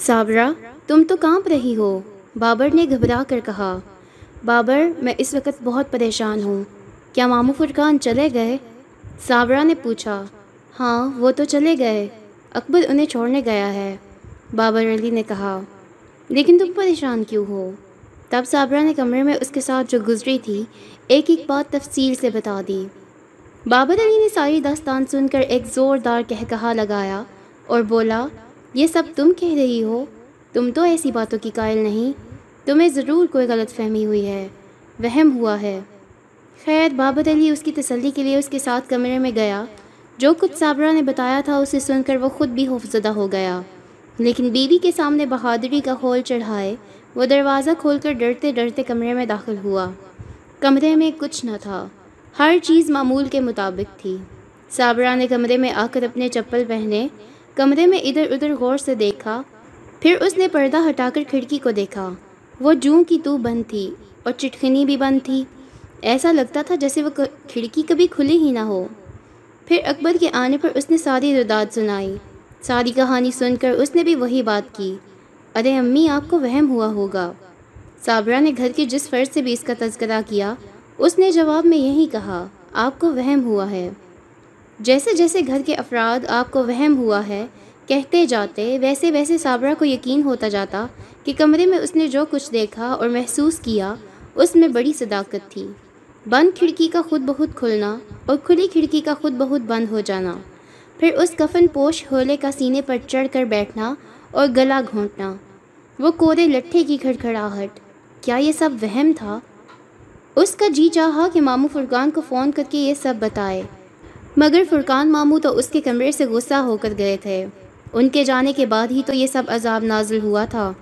صابرہ تم تو کانپ رہی ہو۔ بابر نے گھبرا کر کہا، بابر، میں اس وقت بہت پریشان ہوں۔ کیا ماموں فرقان چلے گئے؟ صابرہ نے پوچھا ہاں وہ تو چلے گئے۔ اکبر انہیں چھوڑنے گیا ہے۔ بابر علی نے کہا، لیکن تم پریشان کیوں ہو؟ تب صابرہ نے کمرے میں اس کے ساتھ جو گزری تھی، ایک ایک بات تفصیل سے بتا دی۔ بابر علی نے ساری داستان سن کر ایک زوردار کہہ کہا لگایا اور بولا یہ سب تم کہہ رہی ہو۔ تم تو ایسی باتوں کی قائل نہیں۔ تمہیں ضرور کوئی غلط فہمی ہوئی ہے۔ وہم ہوا ہے۔ خیر بابر علی اس کی تسلی کے لیے اس کے ساتھ کمرے میں گیا۔ جو کچھ صابرہ نے بتایا تھا اسے سن کر وہ خود بھی خوفزدہ ہو گیا۔ لیکن بیوی کے سامنے بہادری کا خول چڑھائے، وہ دروازہ کھول کر ڈرتے ڈرتے کمرے میں داخل ہوا۔ کمرے میں کچھ نہ تھا۔ ہر چیز معمول کے مطابق تھی۔ صابرہ نے کمرے میں آ کر اپنے چپل پہنے۔ کمرے میں ادھر ادھر غور سے دیکھا، پھر اس نے پردہ ہٹا کر کھڑکی کو دیکھا۔ وہ جوں کی تو بند تھی اور چٹکنی بھی بند تھی۔ ایسا لگتا تھا جیسے وہ کھڑکی کبھی کھلی ہی نہ ہو۔ پھر اکبر کے آنے پر اس نے ساری رداد سنائی۔ ساری کہانی سن کر اس نے بھی وہی بات کی۔ ارے امی، آپ کو وہم ہوا ہوگا۔ صابرہ نے گھر کے جس فرض سے بھی اس کا تذکرہ کیا، اس نے جواب میں یہی کہا، آپ کو وہم ہوا ہے۔ جیسے جیسے گھر کے افراد آپ کو وہم ہوا ہے، کہتے جاتے، ویسے ویسے صابرہ کو یقین ہوتا جاتا کہ کمرے میں اس نے جو کچھ دیکھا اور محسوس کیا، اس میں بڑی صداقت تھی۔ بند کھڑکی کا خود بہت کھلنا اور کھلی کھڑکی کا خود بہت بند ہو جانا۔ پھر اس کفن پوش ہولے کا سینے پر چڑھ کر بیٹھنا اور گلا گھونٹنا۔ وہ کورے لٹھے کی کھڑکھڑاہٹ۔ کیا یہ سب وہم تھا؟ اس کا جی چاہا کہ ماموں فرقان کو فون کر کے یہ سب بتائے۔ مگر فرقان ماموں تو اس کے کمرے سے غصہ ہو کر گئے تھے۔ ان کے جانے کے بعد ہی تو یہ سب عذاب نازل ہوا تھا۔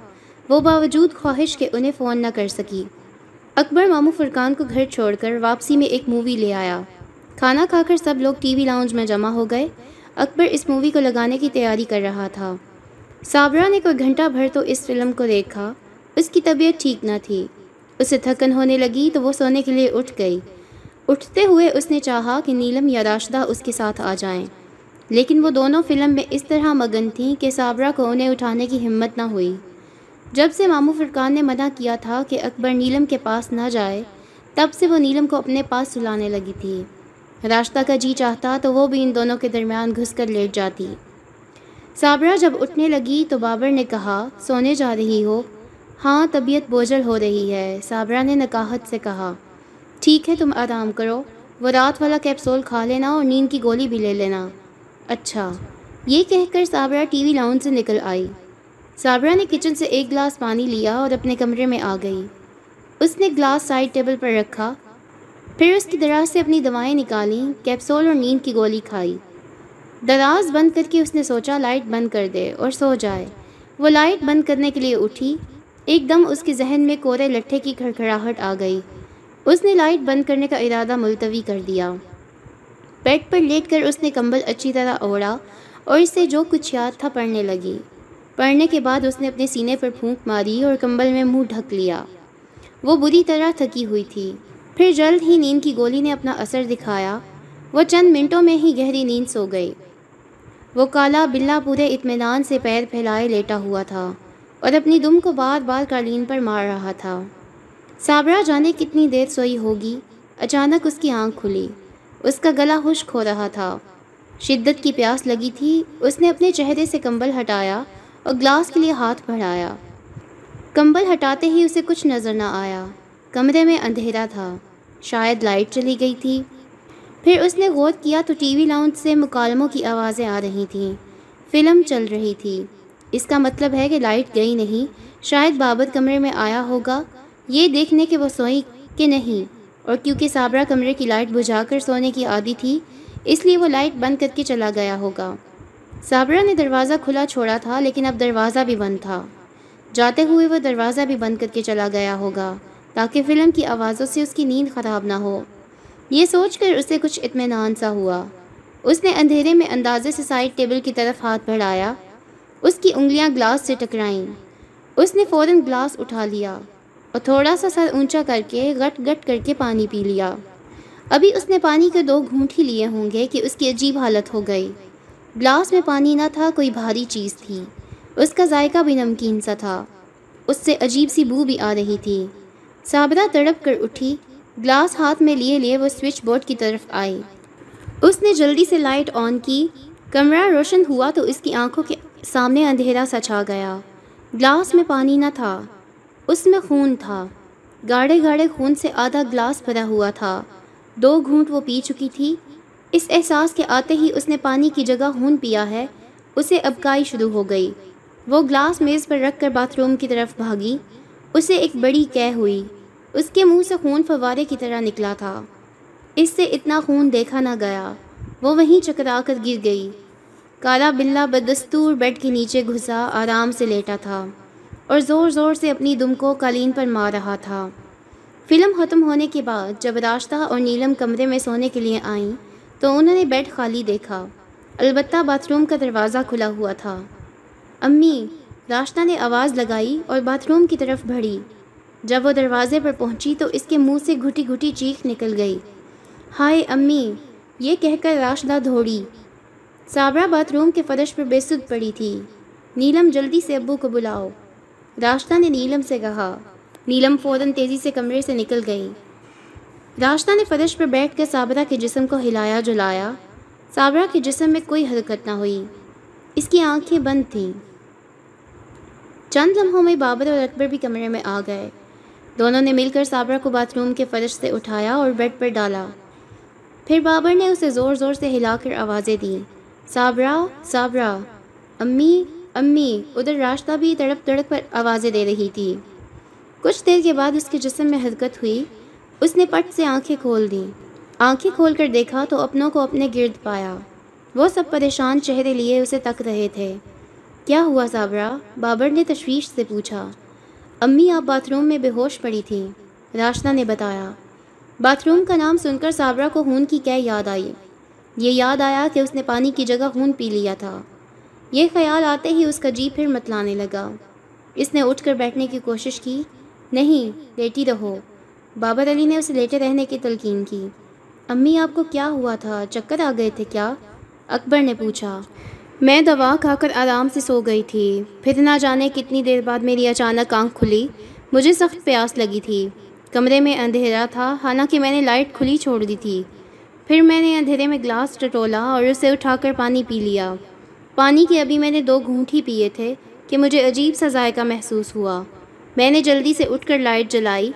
وہ باوجود خواہش کے انہیں فون نہ کر سکی۔ اکبر ماموں فرقان کو گھر چھوڑ کر واپسی میں ایک مووی لے آیا۔ کھانا کھا کر سب لوگ ٹی وی لاؤنج میں جمع ہو گئے۔ اکبر اس مووی کو لگانے کی تیاری کر رہا تھا۔ صابرہ نے کوئی گھنٹہ بھر تو اس فلم کو دیکھا۔ اس کی طبیعت ٹھیک نہ تھی۔ اسے تھکن ہونے لگی تو وہ سونے کے لیے اٹھ گئی۔ اٹھتے ہوئے اس نے چاہا کہ نیلم یا راشدہ اس کے ساتھ آ جائیں۔ لیکن وہ دونوں فلم میں اس طرح مگن تھیں کہ صابرہ کو انہیں اٹھانے کی ہمت نہ ہوئی۔ جب سے ماموں فرقان نے منع کیا تھا کہ اکبر نیلم کے پاس نہ جائے، تب سے وہ نیلم کو اپنے پاس سلانے لگی تھی۔ راستہ کا جی چاہتا تو وہ بھی ان دونوں کے درمیان گھس کر لیٹ جاتی۔ صابرہ جب اٹھنے لگی تو بابر نے کہا، سونے جا رہی ہو۔ ہاں طبیعت بوجھل ہو رہی ہے، صابرہ نے نکاہت سے کہا۔ ٹھیک ہے، تم آرام کرو۔ وہ رات والا کیپسول کھا لینا اور نیند کی گولی بھی لے لینا۔ اچھا۔ یہ کہہ کر صابرہ ٹی وی لاؤن سے نکل آئی۔ صابرہ نے کچن سے ایک گلاس پانی لیا اور اپنے کمرے میں آ گئی۔ اس نے گلاس سائڈ ٹیبل پر رکھا۔ پھر اس کی دراز سے اپنی دوائیں نکالیں کیپسول اور نیند کی گولی کھائی۔ دراز بند کر کے اس نے سوچا، لائٹ بند کر دے اور سو جائے۔ وہ لائٹ بند کرنے کے لیے اٹھی۔ ایک دم اس کے ذہن میں کورے لٹھے کی کھڑکھڑاہٹ آ گئی۔ اس نے لائٹ بند کرنے کا ارادہ ملتوی کر دیا۔ بیڈ پر لیٹ کر اس نے کمبل اچھی طرح اوڑا اور اس سے جو کچھ یاد تھا پڑھنے لگی۔ پڑھنے کے بعد اس نے اپنے سینے پر پھونک ماری اور کمبل میں منہ ڈھک لیا۔ وہ بری طرح تھکی ہوئی تھی۔ پھر جلد ہی نیند کی گولی نے اپنا اثر دکھایا۔ وہ چند منٹوں میں ہی گہری نیند سو گئی۔ وہ کالا بلا پورے اطمینان سے پیر پھیلائے لیٹا ہوا تھا اور اپنی دم کو بار بار قالین پر مار رہا تھا۔ صابرہ جانے کتنی دیر سوئی ہوگی؟ اچانک اس کی آنکھ کھلی۔ اس کا گلا خشک ہو رہا تھا۔ شدت کی پیاس لگی تھی۔ اس نے اپنے چہرے سے کمبل ہٹایا اور گلاس کے لیے ہاتھ بڑھایا۔ کمبل ہٹاتے ہی اسے کچھ نظر نہ آیا۔ کمرے میں اندھیرا تھا۔ شاید لائٹ چلی گئی تھی۔ پھر اس نے غور کیا تو ٹی وی لاؤنج سے مکالموں کی آوازیں آ رہی تھیں۔ فلم چل رہی تھی۔ اس کا مطلب ہے کہ لائٹ گئی نہیں۔ شاید بابر کمرے میں آیا ہوگا۔ یہ دیکھنے کہ وہ سوئی کہ نہیں، اور کیونکہ صابرہ کمرے کی لائٹ بجھا کر سونے کی عادی تھی، اس لیے وہ لائٹ بند کر کے چلا گیا ہوگا۔ صابرہ نے دروازہ کھلا چھوڑا تھا، لیکن اب دروازہ بھی بند تھا۔ جاتے ہوئے وہ دروازہ بھی بند کر کے چلا گیا ہوگا، تاکہ فلم کی آوازوں سے اس کی نیند خراب نہ ہو۔ یہ سوچ کر اسے کچھ اطمینان سا ہوا۔ اس نے اندھیرے میں اندازے سے سائڈ ٹیبل کی طرف ہاتھ بڑھایا۔ اس کی انگلیاں گلاس سے ٹکرائیں۔ اس نے فوراً گلاس اٹھا لیا۔ اور تھوڑا سا سر اونچا کر کے گٹ گٹ کر کے پانی پی لیا۔ ابھی اس نے پانی کے دو گھونٹ ہی لیے ہوں گے کہ اس کی عجیب حالت ہو گئی۔ گلاس میں پانی نہ تھا، کوئی بھاری چیز تھی۔ اس کا ذائقہ بھی نمکین سا تھا۔ اس سے عجیب سی بو بھی آ رہی تھی۔ صابرہ تڑپ کر اٹھی۔ گلاس ہاتھ میں لیے لیے وہ سوئچ بورڈ کی طرف آئی۔ اس نے جلدی سے لائٹ آن کی۔ کمرہ روشن ہوا تو اس کی آنکھوں کے سامنے اندھیرا سا چھا گیا۔ گلاس میں پانی نہ تھا۔ اس میں خون تھا۔ گاڑے گاڑے خون سے آدھا گلاس بھرا ہوا تھا۔ دو گھونٹ وہ پی چکی تھی۔ اس احساس کے آتے ہی اس نے پانی کی جگہ خون پیا ہے۔ اسے ابکائی شروع ہو گئی۔ وہ گلاس میز پر رکھ کر باتھ روم کی طرف بھاگی۔ اسے ایک بڑی کہہ ہوئی۔ اس کے منہ سے خون فوارے کی طرح نکلا تھا۔ اس سے اتنا خون دیکھا نہ گیا۔ وہ وہیں چکرا کر گر گئی۔ کالا بلا بدستور بیڈ کے نیچے گھسا، آرام سے لیٹا تھا۔ اور زور زور سے اپنی دم کو قالین پر مار رہا تھا۔ فلم ختم ہونے کے بعد جب راستہ اور نیلم کمرے میں سونے کے لیے آئیں، تو انہوں نے بیڈ خالی دیکھا۔ البتہ باتھ روم کا دروازہ کھلا ہوا تھا۔ امی راستہ نے آواز لگائی اور باتھ روم کی طرف بڑھی۔ جب وہ دروازے پر پہنچی تو اس کے منہ سے گھٹی گھٹی چیخ نکل گئی۔ ہائے امی، یہ کہہ کر راشدہ دھوڑی صابرہ باتھ روم کے فرش پر بے سد پڑی تھی۔ نیلم، جلدی سے ابو کو بلاؤ۔ راشدہ نے نیلم سے کہا۔ نیلم فوراً تیزی سے کمرے سے نکل گئی راشدہ نے فرش پر بیٹھ کر صابرہ کے جسم کو ہلایا، جلایا۔ صابرہ کے جسم میں کوئی حرکت نہ ہوئی۔ اس کی آنکھیں بند تھیں۔ چند لمحوں میں بابر اور اکبر بھی کمرے میں آ گئے۔ دونوں نے مل کر صابرہ کو باتھ روم کے فرش سے اٹھایا اور بیڈ پر ڈالا۔ پھر بابر نے اسے زور زور سے ہلا کر آوازیں دیں۔ صابرہ صابرہ امی امی، ادھر راستہ بھی تڑپ تڑپ پر آوازیں دے رہی تھی۔ کچھ دیر کے بعد اس کے جسم میں حرکت ہوئی۔ اس نے پٹ سے آنکھیں کھول دیں۔ آنکھیں کھول کر دیکھا تو اپنوں کو اپنے گرد پایا۔ وہ سب پریشان چہرے لیے اسے تک رہے تھے۔ کیا ہوا صابرہ بابر نے تشویش سے پوچھا۔ امی، آپ باتھ روم میں بے ہوش پڑی تھیں۔ راشدہ نے بتایا۔ باتھ روم کا نام سن کر صابرہ کو خون کی کیا یاد آئی۔ یہ یاد آیا کہ اس نے پانی کی جگہ خون پی لیا تھا۔ یہ خیال آتے ہی اس کا جی پھر متلانے لگا۔ اس نے اٹھ کر بیٹھنے کی کوشش کی۔ نہیں، لیٹی رہو۔ بابر علی نے اسے لیٹے رہنے کی تلقین کی۔ امی، آپ کو کیا ہوا تھا؟ چکر آ گئے تھے کیا؟ اکبر نے پوچھا۔ میں دوا کھا کر آرام سے سو گئی تھی۔ پھر نہ جانے کتنی دیر بعد میری اچانک آنکھ کھلی۔ مجھے سخت پیاس لگی تھی۔ کمرے میں اندھیرا تھا، حالانکہ میں نے لائٹ کھلی چھوڑ دی تھی۔ پھر میں نے اندھیرے میں گلاس ٹٹولا اور اسے اٹھا کر پانی پی لیا۔ پانی کے ابھی میں نے دو گھونٹ ہی پیے تھے کہ مجھے عجیب سا ذائقہ محسوس ہوا۔ میں نے جلدی سے اٹھ کر لائٹ جلائی۔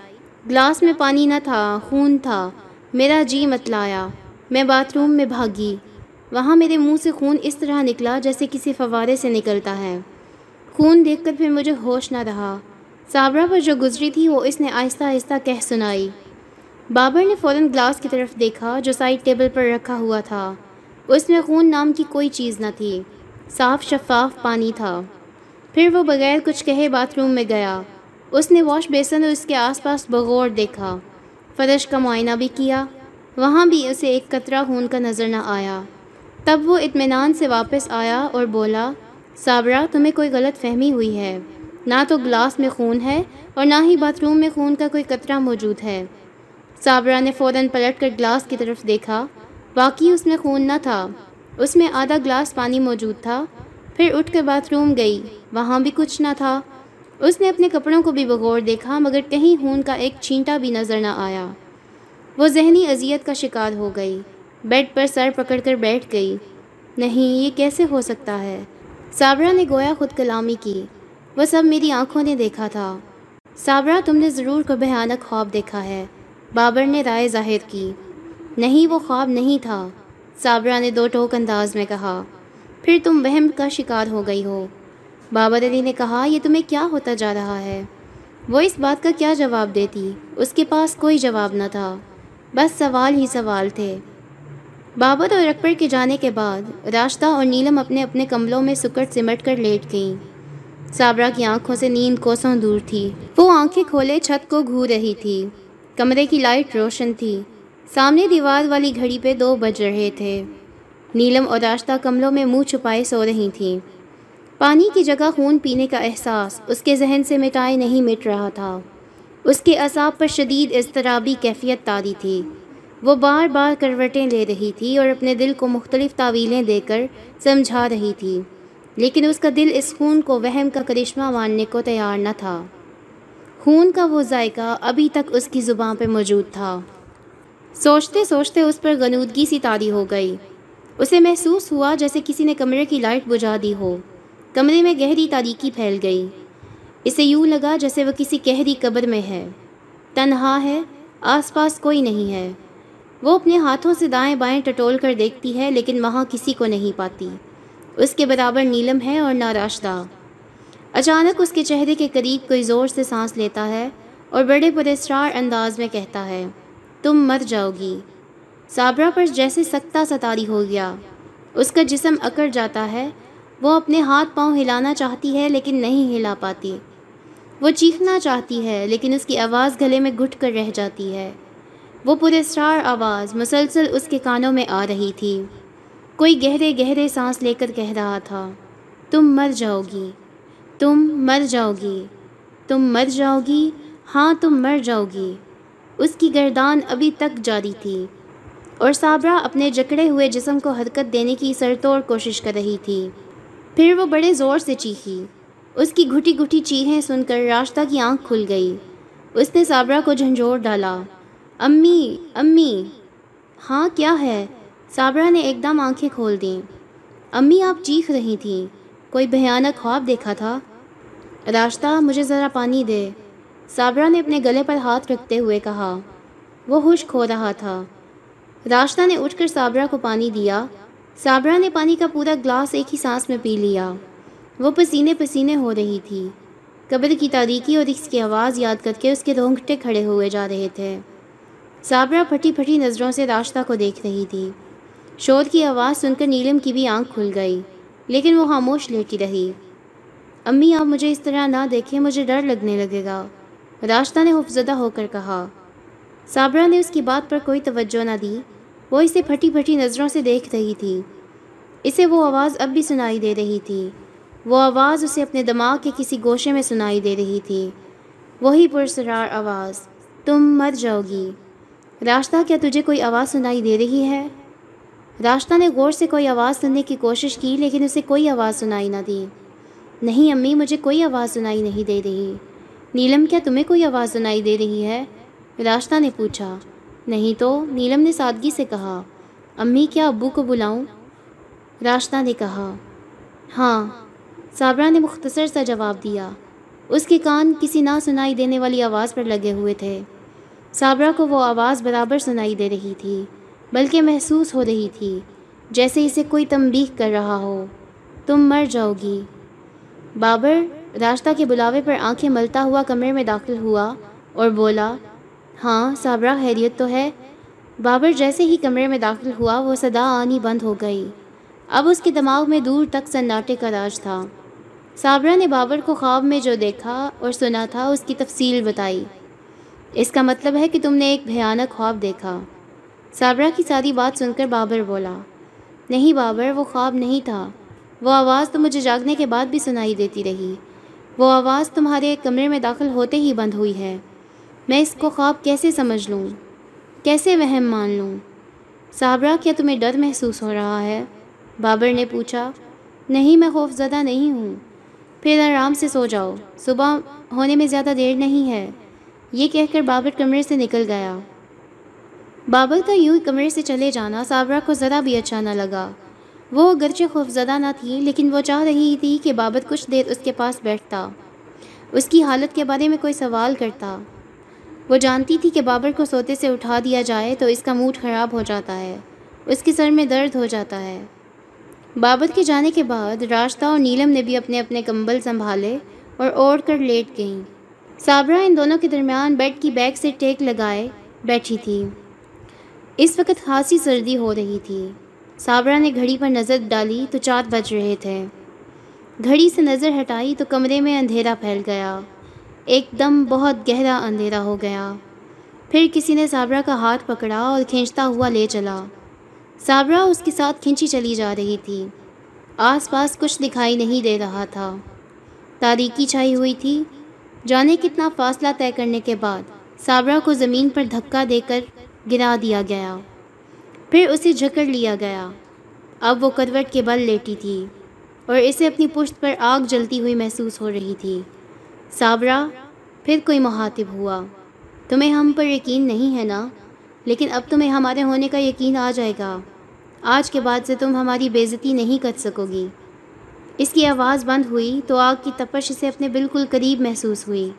گلاس میں پانی نہ تھا، خون تھا۔ میرا جی متلایا۔ میں باتھ روم میں بھاگی۔ وہاں میرے منہ سے خون اس طرح نکلا جیسے کسی فوارے سے نکلتا ہے۔ خون دیکھ کر پھر مجھے ہوش نہ رہا۔ صابرہ پر جو گزری تھی، وہ اس نے آہستہ آہستہ کہہ سنائی۔ بابر نے فوراً گلاس کی طرف دیکھا جو سائڈ ٹیبل پر رکھا ہوا تھا۔ اس میں خون نام کی کوئی چیز نہ تھی۔ صاف شفاف پانی تھا۔ پھر وہ بغیر کچھ کہے باتھ روم میں گیا۔ اس نے واش بیسن اور اس کے آس پاس بغور دیکھا۔ فرش کا معائنہ بھی کیا۔ وہاں بھی اسے ایک قطرہ خون کا نظر نہ آیا۔ تب وہ اطمینان سے واپس آیا اور بولا، صابرہ، تمہیں کوئی غلط فہمی ہوئی ہے۔ نہ تو گلاس میں خون ہے اور نہ ہی باتھ روم میں خون کا کوئی قطرہ موجود ہے۔ صابرہ نے فوراً پلٹ کر گلاس کی طرف دیکھا۔ باقی اس میں خون نہ تھا۔ اس میں آدھا گلاس پانی موجود تھا۔ پھر اٹھ کر باتھ روم گئی۔ وہاں بھی کچھ نہ تھا۔ اس نے اپنے کپڑوں کو بھی بغور دیکھا، مگر کہیں خون کا ایک چھینٹا بھی نظر نہ آیا۔ وہ ذہنی اذیت کا شکار ہو گئی۔ بیڈ پر سر پکڑ کر بیٹھ گئی۔ نہیں، یہ کیسے ہو سکتا ہے؟ صابرہ نے گویا خود کلامی کی۔ وہ سب میری آنکھوں نے دیکھا تھا۔ صابرہ تم نے ضرور کو بھیانک خواب دیکھا ہے۔ بابر نے رائے ظاہر کی۔ نہیں، وہ خواب نہیں تھا۔ صابرہ نے دو ٹوک انداز میں کہا، پھر تم وہم کا شکار ہو گئی ہو۔ بابر علی نے کہا، یہ تمہیں کیا ہوتا جا رہا ہے؟ وہ اس بات کا کیا جواب دیتی، اس کے پاس کوئی جواب نہ تھا۔ بس سوال ہی سوال تھے۔ بابر اور اکبر کے جانے کے بعد راستہ اور نیلم اپنے اپنے کملوں میں سکٹ سمٹ کر لیٹ گئیں۔ صابرہ کی آنکھوں سے نیند کوسوں دور تھی۔ وہ آنکھیں کھولے چھت کو گھو رہی تھی۔ کمرے کی لائٹ روشن تھی۔ سامنے دیوار والی گھڑی پہ دو بج رہے تھے۔ نیلم اور راستہ کملوں میں منہ چھپائے سو رہی تھیں پانی کی جگہ خون پینے کا احساس اس کے ذہن سے مٹائے نہیں مٹ رہا تھا۔ اس کے اعصاب پر شدید اضطرابی کیفیت تاری تھی۔ وہ بار بار کروٹیں لے رہی تھی اور اپنے دل کو مختلف تعویلیں دے کر سمجھا رہی تھی۔ لیکن اس کا دل اس خون کو وہم کا کرشمہ ماننے کو تیار نہ تھا۔ خون کا وہ ذائقہ ابھی تک اس کی زباں پہ موجود تھا۔ سوچتے سوچتے اس پر غنودگی سی تاری ہو گئی۔ اسے محسوس ہوا جیسے کسی نے کمرے کی لائٹ بجھا دی ہو۔ کمرے میں گہری تاریکی پھیل گئی۔ اسے یوں لگا جیسے وہ کسی گہری قبر میں ہے۔ تنہا ہے، آس پاس کوئی نہیں ہے۔ وہ اپنے ہاتھوں سے دائیں بائیں ٹٹول کر دیکھتی ہے، لیکن وہاں کسی کو نہیں پاتی۔ اس کے برابر نیلم ہے اور ناراشدہ۔ اچانک اس کے چہرے کے قریب کوئی زور سے سانس لیتا ہے اور بڑے پرسرار انداز میں کہتا ہے۔ تم مر جاؤ گی۔ صابرہ پر جیسے سکتا ستاری ہو گیا۔ اس کا جسم اکڑ جاتا ہے۔ وہ اپنے ہاتھ پاؤں ہلانا چاہتی ہے لیکن نہیں ہلا پاتی۔ وہ چیخنا چاہتی ہے لیکن اس کی آواز گلے میں گھٹ کر رہ جاتی ہے۔ وہ پرسرار آواز، مسلسل اس کے کانوں میں آ رہی تھی۔ کوئی گہرے گہرے سانس لے کر کہہ رہا تھا، تم مر جاؤ گی۔ تم مر جاؤ گی۔ تم مر جاؤ گی۔ ہاں تم مر جاؤ گی۔ اس کی گردان ابھی تک جاری تھی اور صابرہ اپنے جکڑے ہوئے جسم کو حرکت دینے کی سرتوڑ کوشش کر رہی تھی۔ پھر وہ بڑے زور سے چیخی۔ اس کی گھٹی گھٹی چیخیں سن کر راستہ کی آنکھ کھل گئی۔ اس نے صابرہ کو جھنجھوڑ ڈالا۔ امی امی۔ ہاں کیا ہے؟ صابرہ نے ایک دم آنکھیں کھول دیں۔ امی، آپ چیخ رہی تھیں۔ کوئی بھیانک خواب دیکھا تھا؟ راستہ مجھے ذرا پانی دے۔ صابرہ نے اپنے گلے پر ہاتھ رکھتے ہوئے کہا، وہ خشک ہو رہا تھا۔ راستہ نے اٹھ کر صابرہ کو پانی دیا۔ صابرہ نے پانی کا پورا گلاس ایک ہی سانس میں پی لیا۔ وہ پسینے پسینے ہو رہی تھی۔ قبر کی تاریکی اور اس کی آواز یاد کر کے اس کے رونگٹے کھڑے ہوئے جا رہے تھے۔ صابرہ پھٹی پھٹی نظروں سے راستہ کو دیکھ رہی تھی۔ شور کی آواز سن کر نیلم کی بھی آنکھ کھل گئی، لیکن وہ خاموش لیٹی رہی۔ امی، آپ مجھے اس طرح نہ دیکھیں، مجھے ڈر لگنے لگے گا۔ راستہ نے حفظدہ ہو کر کہا صابرہ نے اس کی بات پر کوئی توجہ نہ دی۔ وہ اسے پھٹی پھٹی نظروں سے دیکھ رہی تھی۔ اسے وہ آواز اب بھی سنائی دے رہی تھی۔ وہ آواز اسے اپنے دماغ کے کسی گوشے میں سنائی دے رہی تھی۔ وہی پرسرار آواز، تم مر جاؤ گی۔ راستہ کیا تجھے کوئی آواز سنائی دے رہی ہے؟ راستہ نے غور سے کوئی آواز سننے کی کوشش کی، لیکن اسے کوئی آواز سنائی نہ دی۔ نہیں امی، مجھے کوئی آواز سنائی نہیں دے رہی۔ نیلم، کیا تمہیں کوئی آواز سنائی دے رہی ہے؟ راستہ نے پوچھا۔ نہیں تو، نیلم نے سادگی سے کہا، امی، کیا ابو کو بلاؤں؟ راستہ نے کہا ہاں۔ صابرہ نے مختصر سا جواب دیا۔ اس کے کان کسی نہ سنائی دینے والی آواز پر لگے ہوئے تھے۔ صابرہ کو وہ آواز برابر سنائی دے رہی تھی، بلکہ محسوس ہو رہی تھی، جیسے اسے کوئی تنبیہ کر رہا ہو۔ تم مر جاؤ گی۔ بابر راستہ کے بلاوے پر آنکھیں ملتا ہوا کمرے میں داخل ہوا اور بولا ہاں صابرہ، خیریت تو ہے۔ بابر جیسے ہی کمرے میں داخل ہوا، وہ صدا آنی بند ہو گئی۔ اب اس کے دماغ میں دور تک سناٹے کا راج تھا۔ صابرہ نے بابر کو خواب میں جو دیکھا اور سنا تھا، اس کی تفصیل بتائی۔ اس کا مطلب ہے کہ تم نے ایک بھیانک خواب دیکھا۔ صابرہ کی ساری بات سن کر بابر بولا، نہیں بابر، وہ خواب نہیں تھا۔ وہ آواز تو مجھے جاگنے کے بعد بھی سنائی دیتی رہی۔ وہ آواز تمہارے کمرے میں داخل ہوتے ہی بند ہوئی ہے۔ میں اس کو خواب کیسے سمجھ لوں؟ کیسے وہم مان لوں؟ صابرہ، کیا تمہیں ڈر محسوس ہو رہا ہے؟ بابر نے پوچھا، نہیں، میں خوف زدہ نہیں ہوں۔ پھر آرام سے سو جاؤ۔ صبح ہونے میں زیادہ دیر نہیں ہے۔ یہ کہہ کر بابر کمرے سے نکل گیا۔ بابر کا یوں کمرے سے چلے جانا صابرہ کو ذرا بھی اچھا نہ لگا۔ وہ اگرچہ خوفزدہ نہ تھی، لیکن وہ چاہ رہی تھی کہ بابت کچھ دیر اس کے پاس بیٹھتا۔ اس کی حالت کے بارے میں کوئی سوال کرتا۔ وہ جانتی تھی کہ بابر کو سوتے سے اٹھا دیا جائے تو اس کا موڈ خراب ہو جاتا ہے، اس کے سر میں درد ہو جاتا ہے۔ بابر کے جانے کے بعد راستہ اور نیلم نے بھی اپنے اپنے کمبل سنبھالے اور اوڑھ کر لیٹ گئیں۔ صابرہ ان دونوں کے درمیان بیڈ کی بیگ سے ٹیک لگائے بیٹھی تھی۔ اس وقت خاصی سردی ہو رہی تھی۔ صابرہ نے گھڑی پر نظر ڈالی تو چار بج رہے تھے۔ گھڑی سے نظر ہٹائی تو کمرے میں اندھیرا پھیل گیا۔ ایک دم بہت گہرا اندھیرا ہو گیا۔ پھر کسی نے صابرہ کا ہاتھ پکڑا اور کھینچتا ہوا لے چلا۔ صابرہ اس کے ساتھ کھینچی چلی جا رہی تھی۔ آس پاس کچھ دکھائی نہیں دے رہا تھا۔ تاریکی چھائی ہوئی تھی۔ جانے کتنا فاصلہ طے کرنے کے بعد صابرہ کو زمین پر دھکا دے کر گرا دیا گیا۔ پھر اسے جھکڑ لیا گیا۔ اب وہ کروٹ کے بل لیٹی تھی اور اسے اپنی پشت پر آگ جلتی ہوئی محسوس ہو رہی تھی۔ صابرہ، پھر کوئی محاطب ہوا۔ تمہیں ہم پر یقین نہیں ہے نا؟ لیکن اب تمہیں ہمارے ہونے کا یقین آ جائے گا۔ آج کے بعد سے تم ہماری بےزتی نہیں کر سکو گی۔ اس کی آواز بند ہوئی تو آگ کی تپش اسے اپنے بالکل قریب محسوس ہوئی۔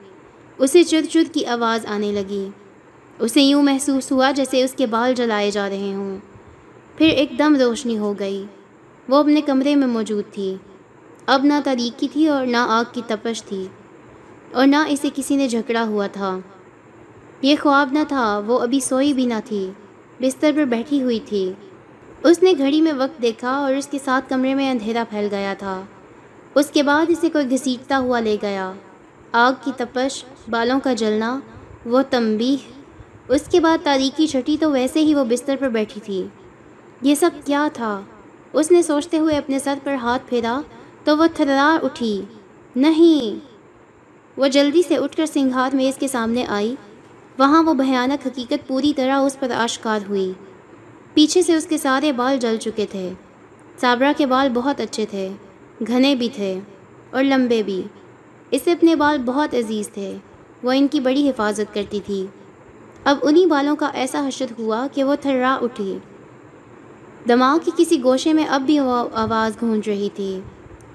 اسے چد چد کی آواز آنے لگی۔ اسے یوں محسوس ہوا جیسے اس کے بال جلائے جا رہے ہوں۔ پھر ایک دم روشنی ہو گئی۔ وہ اپنے کمرے میں موجود تھی۔ اب نہ تاریکی تھی اور نہ آگ کی تپش تھی۔ اور نہ اسے کسی نے جھکڑا ہوا تھا۔ یہ خواب نہ تھا، وہ ابھی سوئی بھی نہ تھی۔ بستر پر بیٹھی ہوئی تھی۔ اس نے گھڑی میں وقت دیکھا اور اس کے ساتھ کمرے میں اندھیرا پھیل گیا تھا۔ اس کے بعد اسے کوئی گھسیٹتا ہوا لے گیا۔ آگ کی تپش، بالوں کا جلنا، وہ تمبی اس کے بعد تاریکی چھٹی تو ویسے ہی وہ بستر پر بیٹھی تھی۔ یہ سب کیا تھا؟ اس نے سوچتے ہوئے اپنے سر پر ہاتھ پھیرا تو وہ تھرا اٹھی۔ نہیں۔ وہ جلدی سے اٹھ کر سنگھات میز کے سامنے آئی۔ وہاں وہ بھیانک حقیقت پوری طرح اس پر آشکار ہوئی۔ پیچھے سے اس کے سارے بال جل چکے تھے۔ صابرہ کے بال بہت اچھے تھے۔ گھنے بھی تھے اور لمبے بھی۔ اسے اپنے بال بہت عزیز تھے۔ وہ ان کی بڑی حفاظت کرتی تھی۔ اب انہی بالوں کا ایسا حشد ہوا کہ وہ تھرا اٹھی۔ دماغ کی کسی گوشے میں اب بھی وہ آواز گونج رہی تھی۔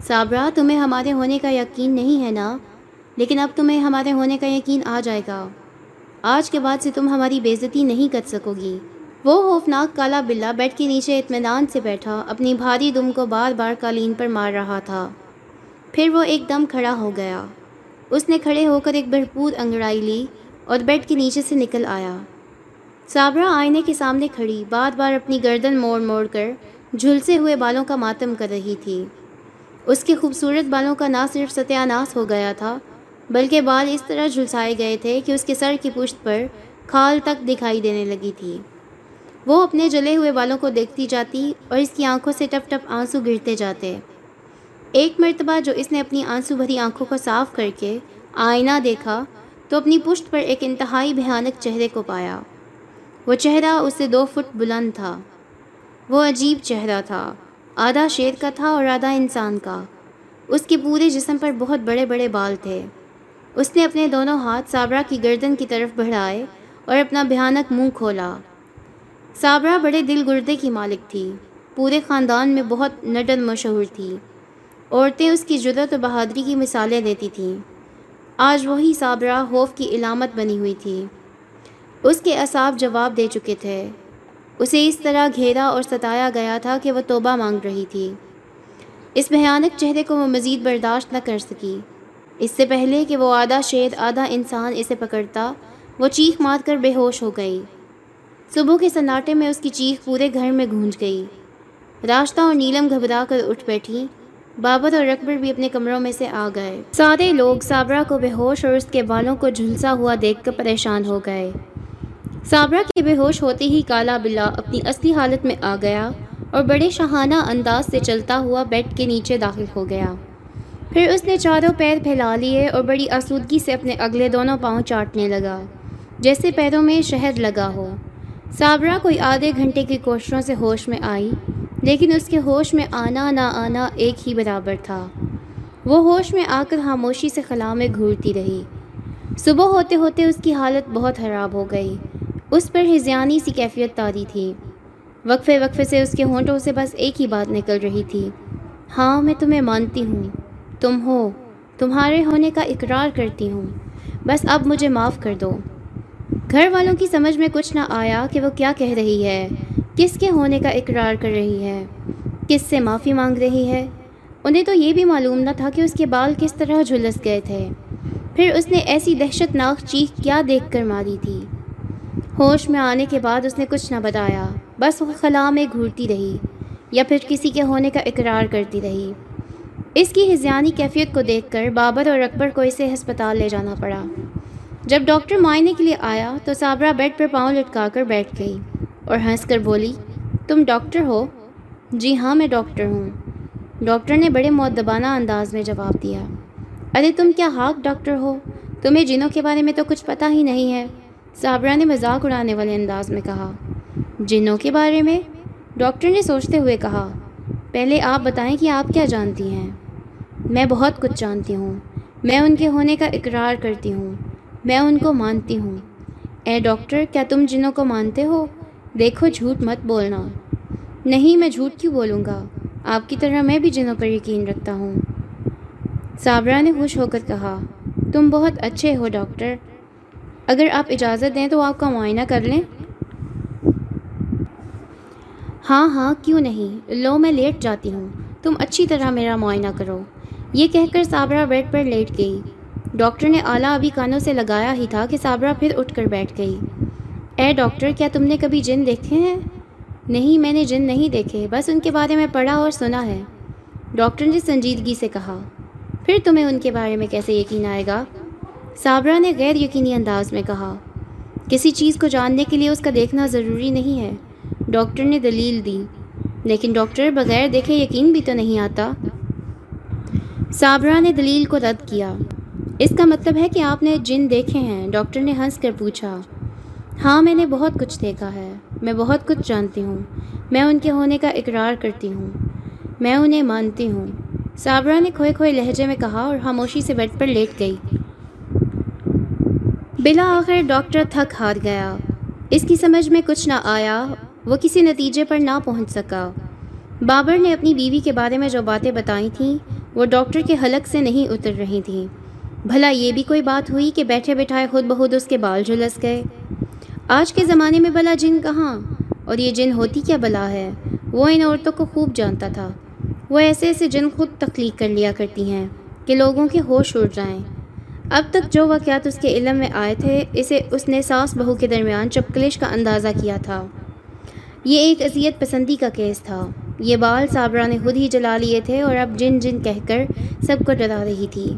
صابرہ، تمہیں ہمارے ہونے کا یقین نہیں ہے نا؟ لیکن اب تمہیں ہمارے ہونے کا یقین آ جائے گا۔ آج کے بعد سے تم ہماری بےزتی نہیں کر سکو گی وہ خوفناک کالا بلا بیڈ کے نیچے اطمینان سے بیٹھا، اپنی بھاری دم کو بار بار قالین پر مار رہا تھا۔ پھر وہ ایک دم کھڑا ہو گیا۔ اس نے کھڑے ہو کر ایک بھرپور انگڑائی لی۔ اور بیڈ کے نیچے سے نکل آیا۔ صابرہ آئینے کے سامنے کھڑی، بار بار اپنی گردن موڑ موڑ کر جھلسے ہوئے بالوں کا ماتم کر رہی تھی۔ اس کے خوبصورت بالوں کا نہ صرف ستیہ ناس ہو گیا تھا، بلکہ بال اس طرح جھلسائے گئے تھے کہ اس کے سر کی پشت پر کھال تک دکھائی دینے لگی تھی۔ وہ اپنے جلے ہوئے بالوں کو دیکھتی جاتی اور اس کی آنکھوں سے ٹپ ٹپ آنسو گرتے جاتے۔ ایک مرتبہ جو اس نے اپنی آنسو بھری آنکھوں کو صاف کر کے آئینہ دیکھا تو اپنی پشت پر ایک انتہائی بھیانک چہرے کو پایا۔ وہ چہرہ اس سے دو فٹ بلند تھا۔ وہ عجیب چہرہ تھا۔ آدھا شیر کا تھا اور آدھا انسان کا۔ اس کے پورے جسم پر بہت بڑے بڑے بال تھے۔ اس نے اپنے دونوں ہاتھ صابرہ کی گردن کی طرف بڑھائے اور اپنا بھیانک منہ کھولا۔ صابرہ بڑے دل گردے کی مالک تھی۔ پورے خاندان میں بہت نڈن مشہور تھی۔ عورتیں اس کی جرت و بہادری کی مثالیں دیتی تھیں۔ آج وہی صابرہ خوف کی علامت بنی ہوئی تھی۔ اس کے اصاب جواب دے چکے تھے۔ اسے اس طرح گھیرا اور ستایا گیا تھا کہ وہ توبہ مانگ رہی تھی۔ اس بھیانک چہرے کو وہ مزید برداشت نہ کر سکی۔ اس سے پہلے کہ وہ آدھا شیر آدھا انسان اسے پکڑتا، وہ چیخ مار کر بے ہوش ہو گئی۔ صبح کے سناٹے میں اس کی چیخ پورے گھر میں گونج گئی۔ راستہ اور نیلم گھبرا کر اٹھ بیٹھی۔ بابر اور رقبر بھی اپنے کمروں میں سے آ گئے۔ سارے لوگ صابرہ کو بے ہوش اور اس کے بالوں کو جھلسا ہوا دیکھ کر پریشان ہو گئے۔ صابرہ کے بے ہوش ہوتے ہی کالا بلا اپنی اصلی حالت میں آ گیا اور بڑے شاہانہ انداز سے چلتا ہوا بیڈ کے نیچے داخل ہو گیا۔ پھر اس نے چاروں پیر پھیلا لیے اور بڑی آسودگی سے اپنے اگلے دونوں پاؤں چاٹنے لگا، جیسے پیروں میں شہد لگا ہو۔ صابرہ کوئی آدھے گھنٹے کی کوششوں سے ہوش میں آئی۔ لیکن اس کے ہوش میں آنا نہ آنا ایک ہی برابر تھا۔ وہ ہوش میں آ کر خاموشی سے خلا میں گھورتی رہی۔ صبح ہوتے ہوتے اس کی حالت بہت خراب ہو گئی۔ اس پر ہزیانی سی کیفیت تاری تھی۔ وقفے وقفے سے اس کے ہونٹوں سے بس ایک ہی بات نکل رہی تھی۔ ہاں میں تمہیں مانتی ہوں۔ تم ہو۔ تمہارے ہونے کا اقرار کرتی ہوں۔ بس اب مجھے معاف کر دو۔ گھر والوں کی سمجھ میں کچھ نہ آیا کہ وہ کیا کہہ رہی ہے، کس کے ہونے کا اقرار کر رہی ہے، کس سے معافی مانگ رہی ہے۔ انہیں تو یہ بھی معلوم نہ تھا کہ اس کے بال کس طرح جھلس گئے تھے۔ پھر اس نے ایسی دہشت ناک چیخ کیا دیکھ کر ماری تھی۔ ہوش میں آنے کے بعد اس نے کچھ نہ بتایا، بس وہ خلا میں گھورتی رہی یا پھر کسی کے ہونے کا اقرار کرتی رہی۔ اس کی ہزیانی کیفیت کو دیکھ کر بابر اور اکبر کو اسے ہسپتال لے جانا پڑا۔ جب ڈاکٹر معائنے کے لیے آیا تو صابرہ بیڈ پر پاؤں لٹکا کر بیٹھ گئی اور ہنس کر بولی، تم ڈاکٹر ہو؟ جی ہاں میں ڈاکٹر ہوں۔ ڈاکٹر نے بڑے معدبانہ انداز میں جواب دیا، ارے، تم کیا ہاک ڈاکٹر ہو؟ تمہیں جنوں کے بارے میں تو کچھ پتہ ہی نہیں ہے۔ صابرہ نے مذاق اڑانے والے انداز میں کہا، جنوں کے بارے میں؟ ڈاکٹر نے سوچتے ہوئے کہا، پہلے آپ بتائیں کہ آپ کیا جانتی ہیں۔ میں بہت کچھ جانتی ہوں۔ میں ان کے ہونے کا اقرار کرتی ہوں۔ میں ان کو مانتی ہوں۔ اے ڈاکٹر، کیا تم جنوں کو مانتے ہو؟ دیکھو، جھوٹ مت بولنا۔ نہیں، میں جھوٹ کیوں بولوں گا؟ آپ کی طرح میں بھی جنوں پر یقین رکھتا ہوں۔ صابرہ نے خوش ہو کر کہا، تم بہت اچھے ہو ڈاکٹر۔ اگر آپ اجازت دیں تو آپ کا معائنہ کر لیں۔ ہاں ہاں کیوں نہیں؟ لو، میں لیٹ جاتی ہوں۔ تم اچھی طرح میرا معائنہ کرو۔ یہ کہہ کر صابرہ بیڈ پر لیٹ گئی۔ ڈاکٹر نے آلہ ابھی کانوں سے لگایا ہی تھا کہ صابرہ پھر اٹھ کر بیٹھ گئی۔ اے ڈاکٹر، کیا تم نے کبھی جن دیکھے ہیں؟ نہیں، میں نے جن نہیں دیکھے، بس ان کے بارے میں پڑھا اور سنا ہے۔ ڈاکٹر نے سنجیدگی سے کہا، پھر تمہیں ان کے بارے میں کیسے یقین آئے گا؟ صابرہ نے غیر یقینی انداز میں کہا، کسی چیز کو جاننے کے لیے اس کا دیکھنا ضروری نہیں ہے۔ ڈاکٹر نے دلیل دی، لیکن ڈاکٹر بغیر دیکھے یقین بھی تو نہیں آتا۔ صابرہ نے دلیل کو رد کیا۔ اس کا مطلب ہے کہ آپ نے جن دیکھے ہیں، ڈاکٹر نے ہنس کر پوچھا ہاں میں نے بہت کچھ دیکھا ہے، میں بہت کچھ جانتی ہوں، میں ان کے ہونے کا اقرار کرتی ہوں، میں انہیں مانتی ہوں۔ صابرہ نے کھوئے کھوئے لہجے میں کہا اور خاموشی سے بیڈ پر لیٹ گئی۔ بلا آخر ڈاکٹر تھک ہار گیا۔ اس کی سمجھ میں کچھ نہ آیا، وہ کسی نتیجے پر نہ پہنچ سکا۔ بابر نے اپنی بیوی کے بارے میں جو باتیں بتائی تھیں، وہ ڈاکٹر کے حلق سے نہیں اتر رہی تھیں۔ بھلا یہ بھی کوئی بات ہوئی کہ بیٹھے بٹھائے خود بخود اس کے بال جھلس گئے؟ آج کے زمانے میں بلا جن کہاں؟ اور یہ جن ہوتی کیا بلا ہے؟ وہ ان عورتوں کو خوب جانتا تھا۔ وہ ایسے ایسے جن خود تخلیق کر لیا کرتی ہیں کہ لوگوں کے ہوش اڑ جائیں۔ اب تک جو واقعات اس کے علم میں آئے تھے، اسے اس نے ساس بہو کے درمیان چپکلش کا اندازہ کیا تھا۔ یہ ایک اذیت پسندی کا کیس تھا۔ یہ بال صابرہ نے خود ہی جلا لیے تھے اور اب جن جن کہہ کر سب کو ڈرا رہی تھی۔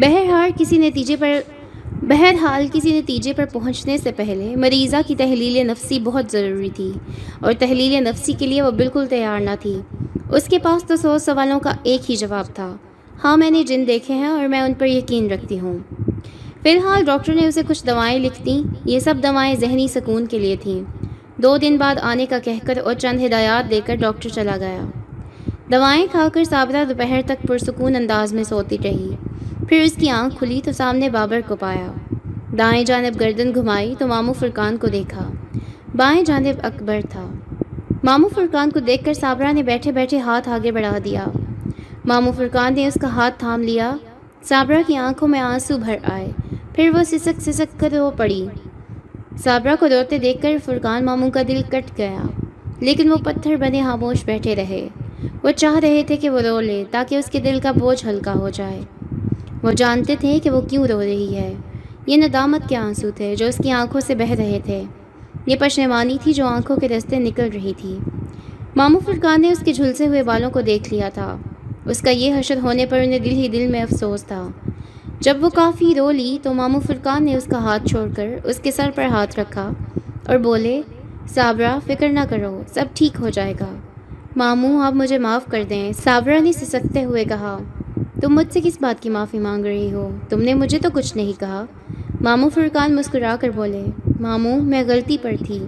بہرحال کسی نتیجے پر بہرحال کسی نتیجے پر پہنچنے سے پہلے مریضہ کی تحلیل نفسی بہت ضروری تھی اور تحلیل نفسی کے لیے وہ بالکل تیار نہ تھی۔ اس کے پاس تو سو سوالوں کا ایک ہی جواب تھا۔ ہاں میں نے جن دیکھے ہیں اور میں ان پر یقین رکھتی ہوں۔ فی الحال ڈاکٹر نے اسے کچھ دوائیں لکھ دیں۔ یہ سب دوائیں ذہنی سکون کے لیے تھیں۔ دو دن بعد آنے کا کہہ کر اور چند ہدایات دے کر ڈاکٹر چلا گیا۔ دوائیں کھا کر صابرہ دوپہر تک پرسکون انداز میں سوتی رہی۔ پھر اس کی آنکھ کھلی تو سامنے بابر کو پایا۔ دائیں جانب گردن گھمائی تو مامو فرقان کو دیکھا۔ بائیں جانب اکبر تھا۔ مامو فرقان کو دیکھ کر صابرہ نے بیٹھے بیٹھے ہاتھ آگے بڑھا دیا۔ مامو فرقان نے اس کا ہاتھ تھام لیا۔ صابرہ کی آنکھوں میں آنسو بھر آئے۔ پھر وہ سسک سسک کر وہ پڑی۔ صابرہ کو دوڑتے دیکھ کر فرقان ماموں کا دل کٹ گیا۔ لیکن وہ پتھر بنے خاموش بیٹھے رہے۔ وہ چاہ رہے تھے کہ وہ رو لے تاکہ اس کے دل کا بوجھ ہلکا ہو جائے۔ وہ جانتے تھے کہ وہ کیوں رو رہی ہے۔ یہ ندامت کے آنسو تھے جو اس کی آنکھوں سے بہہ رہے تھے۔ یہ پشیمانی تھی جو آنکھوں کے رستے نکل رہی تھی۔ مامو فرقان نے اس کے جھلسے ہوئے بالوں کو دیکھ لیا تھا۔ اس کا یہ حشر ہونے پر انہیں دل ہی دل میں افسوس تھا۔ جب وہ کافی رو لی تو مامو فرقان نے اس کا ہاتھ چھوڑ کر اس کے سر پر ہاتھ رکھا اور بولے صابرہ فکر نہ کرو، سب ٹھیک ہو جائے گا۔ ماموں، آپ مجھے معاف کر دیں۔ صابرہ نے سسکتے ہوئے کہا تم مجھ سے کس بات کی معافی مانگ رہی ہو؟ تم نے مجھے تو کچھ نہیں کہا۔ ماموں فرقان مسکرا کر بولے ماموں میں غلطی پر تھی۔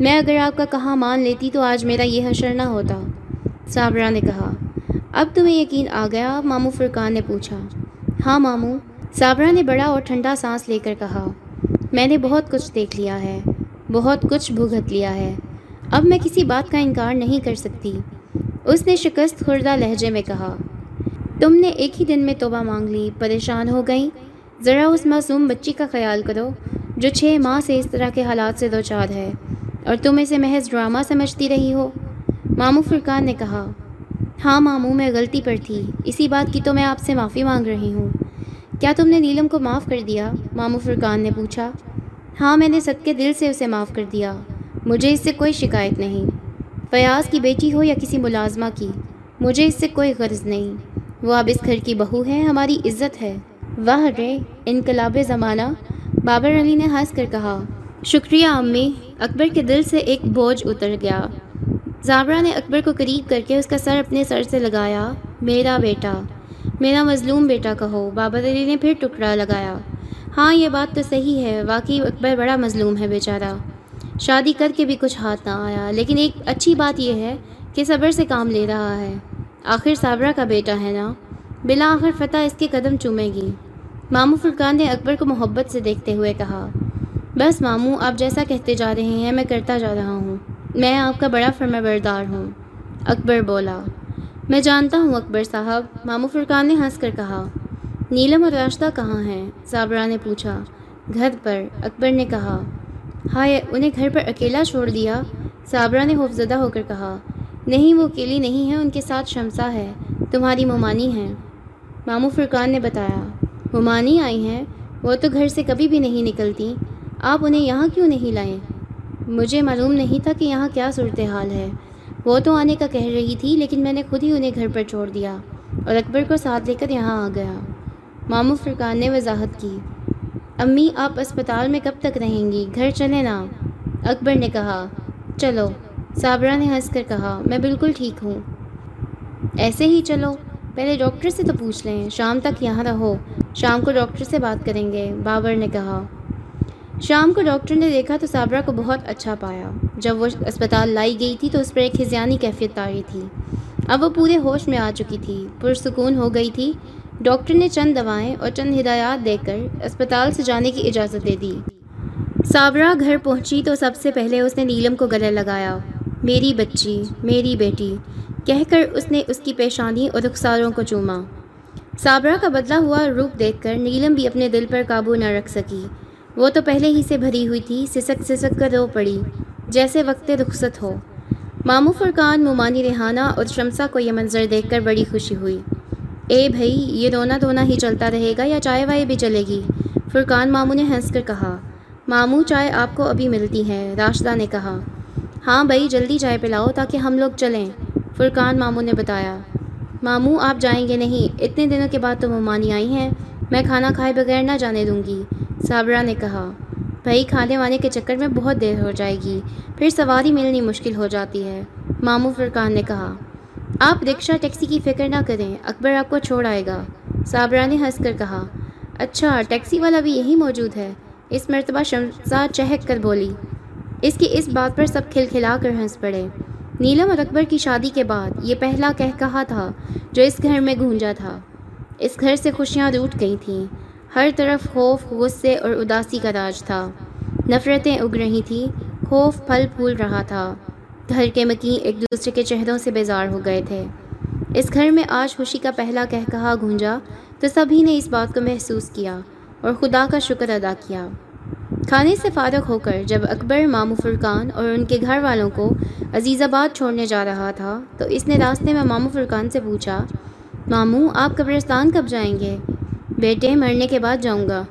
میں اگر آپ کا کہاں مان لیتی تو آج میرا یہ حشر نہ ہوتا۔ صابرہ نے کہا۔ اب تمہیں یقین آ گیا؟ ماموں فرقان نے پوچھا۔ ہاں ماموں صابرہ نے بڑا اور ٹھنڈا سانس لے کر کہا۔ میں نے بہت کچھ دیکھ لیا ہے، بہت کچھ بھگت لیا ہے۔ اب میں کسی بات کا انکار نہیں کر سکتی۔ اس نے شکست خوردہ لہجے میں کہا۔ تم نے ایک ہی دن میں توبہ مانگ لی، پریشان ہو گئیں۔ ذرا اس معصوم بچی کا خیال کرو، جو چھ ماہ سے اس طرح کے حالات سے دو چار ہے اور تم اسے محض ڈرامہ سمجھتی رہی ہو۔ ماموں فرقان نے کہا ہاں ماموں میں غلطی پر تھی۔ اسی بات کی تو میں آپ سے معافی مانگ رہی ہوں۔ کیا تم نے نیلم کو معاف کر دیا؟ ماموں فرقان نے پوچھا۔ ہاں میں نے صدقے دل سے اسے معاف کر دیا۔ مجھے اس سے کوئی شکایت نہیں۔ فیاض کی بیٹی ہو یا کسی ملازمہ کی، مجھے اس سے کوئی غرض نہیں۔ وہ اب اس گھر کی بہو ہے، ہماری عزت ہے۔ واہ رے، انقلاب زمانہ۔ بابر علی نے ہنس کر کہا، شکریہ امی، اکبر کے دل سے ایک بوجھ اتر گیا۔ زابرہ نے اکبر کو قریب کر کے اس کا سر اپنے سر سے لگایا، میرا بیٹا، میرا مظلوم بیٹا کہو۔ بابر علی نے پھر ٹکڑا لگایا۔ ہاں یہ بات تو صحیح ہے، واقعی اکبر بڑا مظلوم ہے بیچارہ۔ شادی کر کے بھی کچھ ہاتھ نہ آیا، لیکن ایک اچھی بات یہ ہے کہ صبر سے کام لے رہا ہے۔ آخر صابرہ کا بیٹا ہے نا؟ بلا آخر فتح اس کے قدم چومے گی۔ ماموں فرقان نے اکبر کو محبت سے دیکھتے ہوئے کہا، بس ماموں آپ جیسا کہتے جا رہے ہیں، میں کرتا جا رہا ہوں۔ میں آپ کا بڑا فرما بردار ہوں۔ اکبر بولا، میں جانتا ہوں اکبر صاحب۔ ماموں فرقان نے ہنس کر کہا، نیلم اور راشدہ کہاں ہیں؟ صابرہ نے پوچھا، گھر پر۔ اکبر نے کہا، ہائے، انہیں گھر پر اکیلا چھوڑ دیا؟ صابرہ نے خوفزدہ ہو کر کہا نہیں، وہ اکیلی نہیں ہے، ان کے ساتھ شمسا ہے، تمہاری ممانی ہیں ماموں فرقان نے بتایا، ممانی آئی ہیں، وہ تو گھر سے کبھی بھی نہیں نکلتی۔ آپ انہیں یہاں کیوں نہیں لائیں؟ مجھے معلوم نہیں تھا کہ یہاں کیا صورتحال ہے۔ وہ تو آنے کا کہہ رہی تھی، لیکن میں نے خود ہی انہیں گھر پر چھوڑ دیا اور اکبر کو ساتھ لے کر یہاں آ گیا۔ ماموں فرقان نے وضاحت کی، امی، آپ اسپتال میں کب تک رہیں گی؟ گھر چلیں نا اکبر نے کہا، چلو۔ صابرہ نے ہنس کر کہا، میں بالکل ٹھیک ہوں۔ ایسے ہی چلو۔ پہلے ڈاکٹر سے تو پوچھ لیں۔ شام تک یہاں رہو۔ شام کو ڈاکٹر سے بات کریں گے۔ بابر نے کہا۔ شام کو ڈاکٹر نے دیکھا تو صابرہ کو بہت اچھا پایا۔ جب وہ اسپتال لائی گئی تھی تو اس پر ایک ہزیانی کیفیت تاری تھی۔ اب وہ پورے ہوش میں آ چکی تھی۔ پرسکون ہو گئی تھی۔ ڈاکٹر نے چند دوائیں اور چند ہدایات دے کر اسپتال سے جانے کی اجازت دے دی۔ صابرہ گھر پہنچی تو سب سے پہلے اس نے نیلم کو گلے لگایا۔ میری بچی، میری بیٹی۔ کہہ کر اس نے اس کی پیشانی اور رخساروں کو چوما۔ صابرہ کا بدلہ ہوا روپ دیکھ کر نیلم بھی اپنے دل پر قابو نہ رکھ سکی۔ وہ تو پہلے ہی سے بھری ہوئی تھی، سسک سسک کر رو پڑی، جیسے وقت رخصت ہو۔ مامو فرقان ممانی ریحانہ اور شمسا کو یہ منظر دیکھ کر بڑی خوشی ہوئی۔ اے بھائی، یہ رونا دھونا ہی چلتا رہے گا یا چائے وائے بھی چلے گی؟ فرقان ماموں نے ہنس کر کہا۔ ماموں چائے آپ کو ابھی ملتی ہے، راشدہ نے کہا۔ ہاں بھائی، جلدی چائے پلاؤ تاکہ ہم لوگ چلیں۔ فرقان ماموں نے بتایا۔ ماموں، آپ جائیں گے نہیں۔ اتنے دنوں کے بعد تو ممانی آئی ہیں۔ میں کھانا کھائے بغیر نہ جانے دوں گی، صابرہ نے کہا۔ بھائی، کھانے وانے کے چکر میں بہت دیر ہو جائے گی۔ پھر سواری ملنی مشکل ہو جاتی ہے۔ ماموں فرقان نے کہا۔ آپ رکشہ ٹیکسی کی فکر نہ کریں، اکبر آپ کو چھوڑ آئے گا۔ صابرہ نے ہنس کر کہا۔ اچھا ٹیکسی والا بھی یہی موجود ہے۔ اس مرتبہ شمسا چہک کر بولی۔ اس کی اس بات پر سب کھل کھلا کر ہنس پڑے۔ نیلم اور اکبر کی شادی کے بعد یہ پہلا کہہ کہا تھا جو اس گھر میں گونجا تھا۔ اس گھر سے خوشیاں روٹ گئی تھیں۔ ہر طرف خوف، غصے اور اداسی کا راج تھا۔ نفرتیں اگ رہی تھیں۔ خوف پھل پھول رہا تھا۔ گھر کے مکین ایک دوسرے کے چہروں سے بیزار ہو گئے تھے۔ اس گھر میں آج خوشی کا پہلا کہہ کہا گونجا تو سبھی نے اس بات کو محسوس کیا اور خدا کا شکر ادا کیا۔ کھانے سے فارغ ہو کر جب اکبر مامو فرقان اور ان کے گھر والوں کو عزیز آباد چھوڑنے جا رہا تھا، تو اس نے راستے میں مامو فرقان سے پوچھا ماموں آپ قبرستان کب جائیں گے؟ بیٹے، مرنے کے بعد جاؤں گا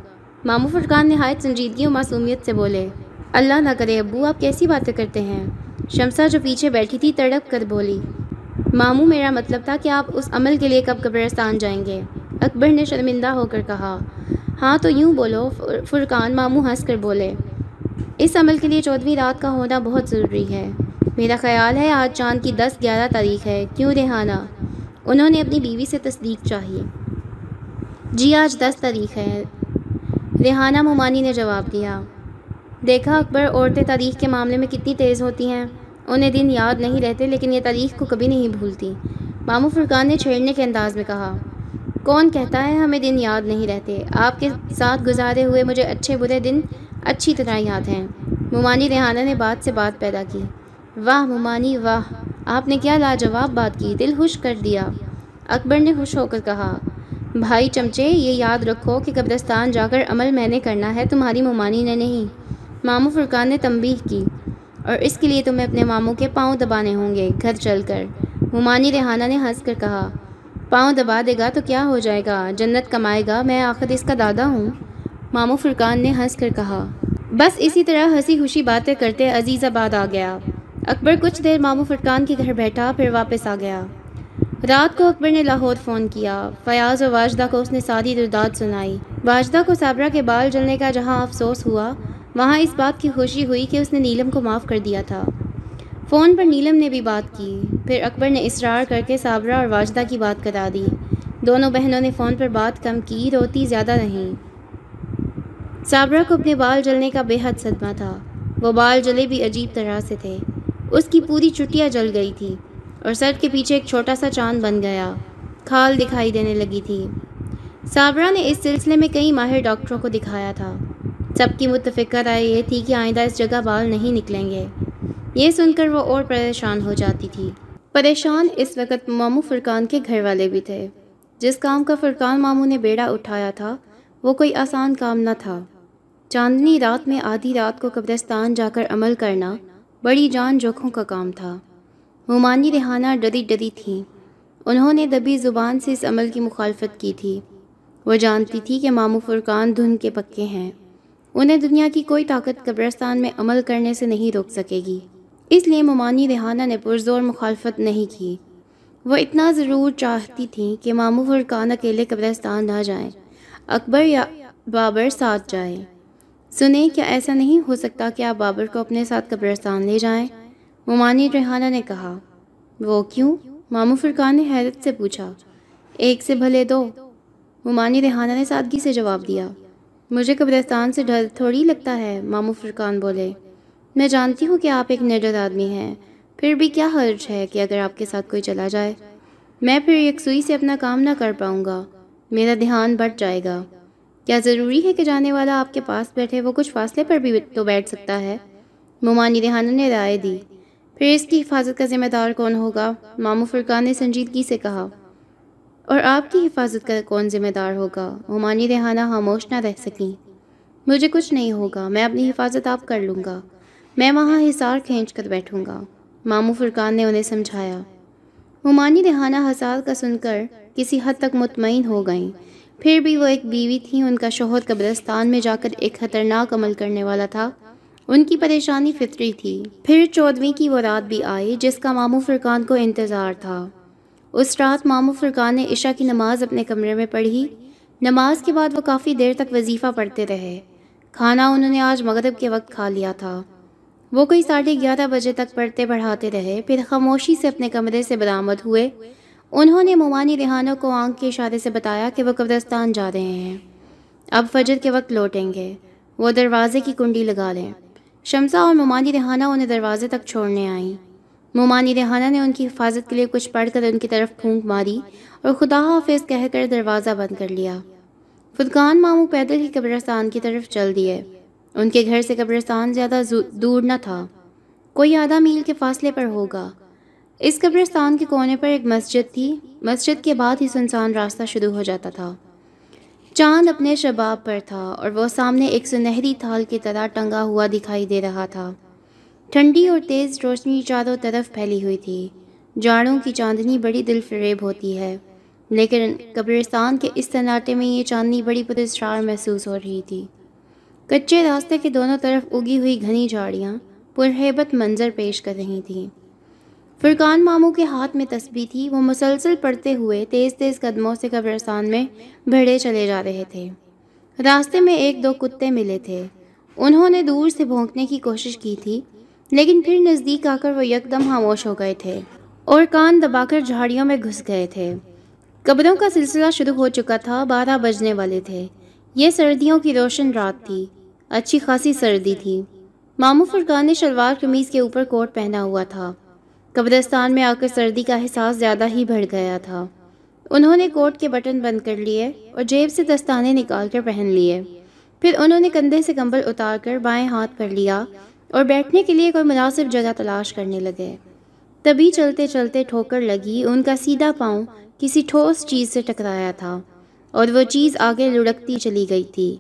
مامو فرقان نہایت سنجیدگی و معصومیت سے بولے، اللہ نہ کرے ابو، آپ کیسی باتیں کرتے ہیں شمسا جو پیچھے بیٹھی تھی تڑپ کر بولی ماموں میرا مطلب تھا کہ آپ اس عمل کے لیے کب قبرستان جائیں گے اکبر نے شرمندہ ہو کر کہا ہاں تو یوں بولو فرقان ماموں ہنس کر بولے، اس عمل کے لیے چودھویں رات کا ہونا بہت ضروری ہے۔ میرا خیال ہے آج چاند کی دس گیارہ تاریخ ہے، کیوں ریحانہ؟ انہوں نے اپنی بیوی سے تصدیق چاہیے جی آج دس تاریخ ہے۔ ریحانہ ممانی نے جواب دیا۔ دیکھا اکبر، عورتیں تاریخ کے معاملے میں کتنی تیز ہوتی ہیں۔ انہیں دن یاد نہیں رہتے، لیکن یہ تاریخ کو کبھی نہیں بھولتی۔ مامو فرقان نے چھیڑنے کے انداز میں کہا۔ کون کہتا ہے ہمیں دن یاد نہیں رہتے؟ آپ کے ساتھ گزارے ہوئے مجھے اچھے برے دن اچھی طرح یاد ہیں۔ ممانی ریحانہ نے بات سے بات پیدا کی۔ واہ ممانی، واہ۔ آپ نے کیا لاجواب بات کی؟ دل خوش کر دیا۔ اکبر نے خوش ہو کر کہا، بھائی چمچے، یہ یاد رکھو کہ قبرستان جا کر عمل میں نے کرنا ہے، تمہاری ممانی نے نہیں۔ ماموں فرقان نے تنبیہ کی۔ اور اس کے لیے تمہیں اپنے ماموں کے پاؤں دبانے ہوں گے، گھر چل کر۔ ممانی ریحانہ نے ہنس کر کہا پاؤں دبا دے گا تو کیا ہو جائے گا؟ جنت کمائے گا۔ میں آخر اس کا دادا ہوں۔ مامو فرقان نے ہنس کر کہا، بس اسی طرح ہنسی خوشی باتیں کرتے عزیز آباد آ گیا۔ اکبر کچھ دیر مامو فرقان کے گھر بیٹھا، پھر واپس آ گیا۔ رات کو اکبر نے لاہور فون کیا۔ فیاض اور واجدہ کو اس نے ساری درداد سنائی۔ واجدہ کو صابرہ کے بال جلنے کا جہاں افسوس ہوا، وہاں اس بات کی خوشی ہوئی کہ اس نے نیلم کو معاف کر دیا تھا۔ فون پر نیلم نے بھی بات کی۔ پھر اکبر نے اصرار کر کے صابرہ اور واجدہ کی بات کرا دی۔ دونوں بہنوں نے فون پر بات کم کی، روتی زیادہ رہیں صابرہ کو اپنے بال جلنے کا بے حد صدمہ تھا۔ وہ بال جلے بھی عجیب طرح سے تھے۔ اس کی پوری چٹیاں جل گئی تھی اور سر کے پیچھے ایک چھوٹا سا چاند بن گیا۔ کھال دکھائی دینے لگی تھی۔ صابرہ نے اس سلسلے میں کئی ماہر ڈاکٹروں کو دکھایا تھا۔ سب کی متفقہ رائے یہ تھی کہ آئندہ اس جگہ بال نہیں نکلیں گے۔ یہ سن کر وہ اور پریشان ہو جاتی تھی۔ پریشان اس وقت ماموں فرقان کے گھر والے بھی تھے۔ جس کام کا فرقان ماموں نے بیڑا اٹھایا تھا، وہ کوئی آسان کام نہ تھا۔ چاندنی رات میں آدھی رات کو قبرستان جا کر عمل کرنا بڑی جان جوکھوں کا کام تھا۔ ممانی رہانہ ڈری ڈری تھیں انہوں نے دبی زبان سے اس عمل کی مخالفت کی تھی۔ وہ جانتی تھی کہ مامو فرقان دھن کے پکے ہیں۔ انہیں دنیا کی کوئی طاقت قبرستان میں عمل کرنے سے نہیں روک سکے گی۔ اس لیے ممانی ریحانہ نے پرزور مخالفت نہیں کی۔ وہ اتنا ضرور چاہتی تھیں کہ مامو فرقان اکیلے قبرستان نہ جائیں، اکبر یا بابر ساتھ جائیں۔ سنیں کیا ایسا نہیں ہو سکتا کہ آپ بابر کو اپنے ساتھ قبرستان لے جائیں؟ ممانی ریحانہ نے کہا۔ وہ کیوں؟ مامو فرقان نے حیرت سے پوچھا۔ ایک سے بھلے دو۔ ممانی ریحانہ نے سادگی سے جواب دیا۔ مجھے قبرستان سے ڈر تھوڑی لگتا ہے مامو فرقان بولے۔ میں جانتی ہوں کہ آپ ایک نڈر آدمی ہیں۔ پھر بھی کیا حرج ہے کہ اگر آپ کے ساتھ کوئی چلا جائے؟ میں پھر یکسوئی سے اپنا کام نہ کر پاؤں گا۔ میرا دھیان بڑھ جائے گا۔ کیا ضروری ہے کہ جانے والا آپ کے پاس بیٹھے وہ کچھ فاصلے پر بھی تو بیٹھ سکتا ہے؟ ممانی ریحانہ نے رائے دی۔ پھر اس کی حفاظت کا ذمہ دار کون ہوگا؟ مامو فرقان نے سنجیدگی سے کہا۔ اور آپ کی حفاظت کا کون ذمہ دار ہوگا؟ ممانی ریحانہ خاموش نہ رہ سکیں۔ مجھے کچھ نہیں ہوگا، میں اپنی حفاظت آپ کر لوں گا۔ میں وہاں حصار کھینچ کر بیٹھوں گا۔ مامو فرقان نے انہیں سمجھایا۔ ممانی ریحانہ حسار کا سن کر کسی حد تک مطمئن ہو گئیں۔ پھر بھی وہ ایک بیوی تھیں، ان کا شوہر قبرستان میں جا کر ایک خطرناک عمل کرنے والا تھا۔ ان کی پریشانی فطری تھی۔ پھر چودویں کی وہ رات بھی آئی، جس کا مامو فرقان کو انتظار تھا۔ اس رات مامو فرقان نے عشاء کی نماز اپنے کمرے میں پڑھی۔ نماز کے بعد وہ کافی دیر تک وظیفہ پڑھتے رہے۔ کھانا انہوں نے آج مغرب کے وقت کھا لیا تھا۔ وہ کوئی ساڑھے گیارہ بجے تک پڑھتے پڑھاتے رہے، پھر خاموشی سے اپنے کمرے سے برآمد ہوئے۔ انہوں نے ممانی ریحانہ کو آنکھ کے اشارے سے بتایا کہ وہ قبرستان جا رہے ہیں۔ اب فجر کے وقت لوٹیں گے۔ وہ دروازے کی کنڈی لگا لیں۔ شمسا اور ممانی ریحانہ انہیں دروازے تک چھوڑنے آئیں۔ ممانی ریحانہ نے ان کی حفاظت کے لیے کچھ پڑھ کر ان کی طرف پھونک ماری اور خدا حافظ کہہ کر دروازہ بند کر لیا۔ فدقان ماموں پیدل ہی قبرستان کی طرف چل دیے۔ ان کے گھر سے قبرستان زیادہ دور نہ تھا۔ کوئی آدھا میل کے فاصلے پر ہوگا۔ اس قبرستان کے کونے پر ایک مسجد تھی۔ مسجد کے بعد ہی سنسان راستہ شروع ہو جاتا تھا۔ چاند اپنے شباب پر تھا اور وہ سامنے ایک سنہری تھال کی طرح ٹنگا ہوا دکھائی دے رہا تھا۔ ٹھنڈی اور تیز روشنی چاروں طرف پھیلی ہوئی تھی۔ جاڑوں کی چاندنی بڑی دل فریب ہوتی ہے۔ لیکن قبرستان کے اس سناٹے میں یہ چاندنی بڑی پرسرار محسوس ہو رہی تھی۔ کچے راستے کے دونوں طرف اگی ہوئی گھنی جھاڑیاں پرہیبت منظر پیش کر رہی تھیں۔ فرقان ماموں کے ہاتھ میں تسبیح تھی، وہ مسلسل پڑھتے ہوئے تیز تیز قدموں سے قبرستان میں بھڑے چلے جا رہے تھے۔ راستے میں ایک دو کتے ملے تھے۔ انہوں نے دور سے بھونکنے کی کوشش کی تھی، لیکن پھر نزدیک آ کر وہ یکدم خاموش ہو گئے تھے اور کان دبا کر جھاڑیوں میں گھس گئے تھے۔ قبروں کا سلسلہ شروع ہو چکا تھا، بارہ بجنے والے تھے۔ یہ سردیوں کی روشن رات تھی۔ اچھی خاصی سردی تھی۔ مامو فرقان نے شلوار قمیض کے اوپر کوٹ پہنا ہوا تھا۔ قبرستان میں آ کر سردی کا احساس زیادہ ہی بڑھ گیا تھا۔ انہوں نے کوٹ کے بٹن بند کر لیے اور جیب سے دستانے نکال کر پہن لیے۔ پھر انہوں نے کندھے سے کمبل اتار کر بائیں ہاتھ پر لیا اور بیٹھنے کے لیے کوئی مناسب جگہ تلاش کرنے لگے۔ تبھی چلتے چلتے ٹھوکر لگی، ان کا سیدھا پاؤں کسی ٹھوس چیز سے ٹکرایا تھا اور وہ چیز آگے لڑکتی چلی گئی تھی۔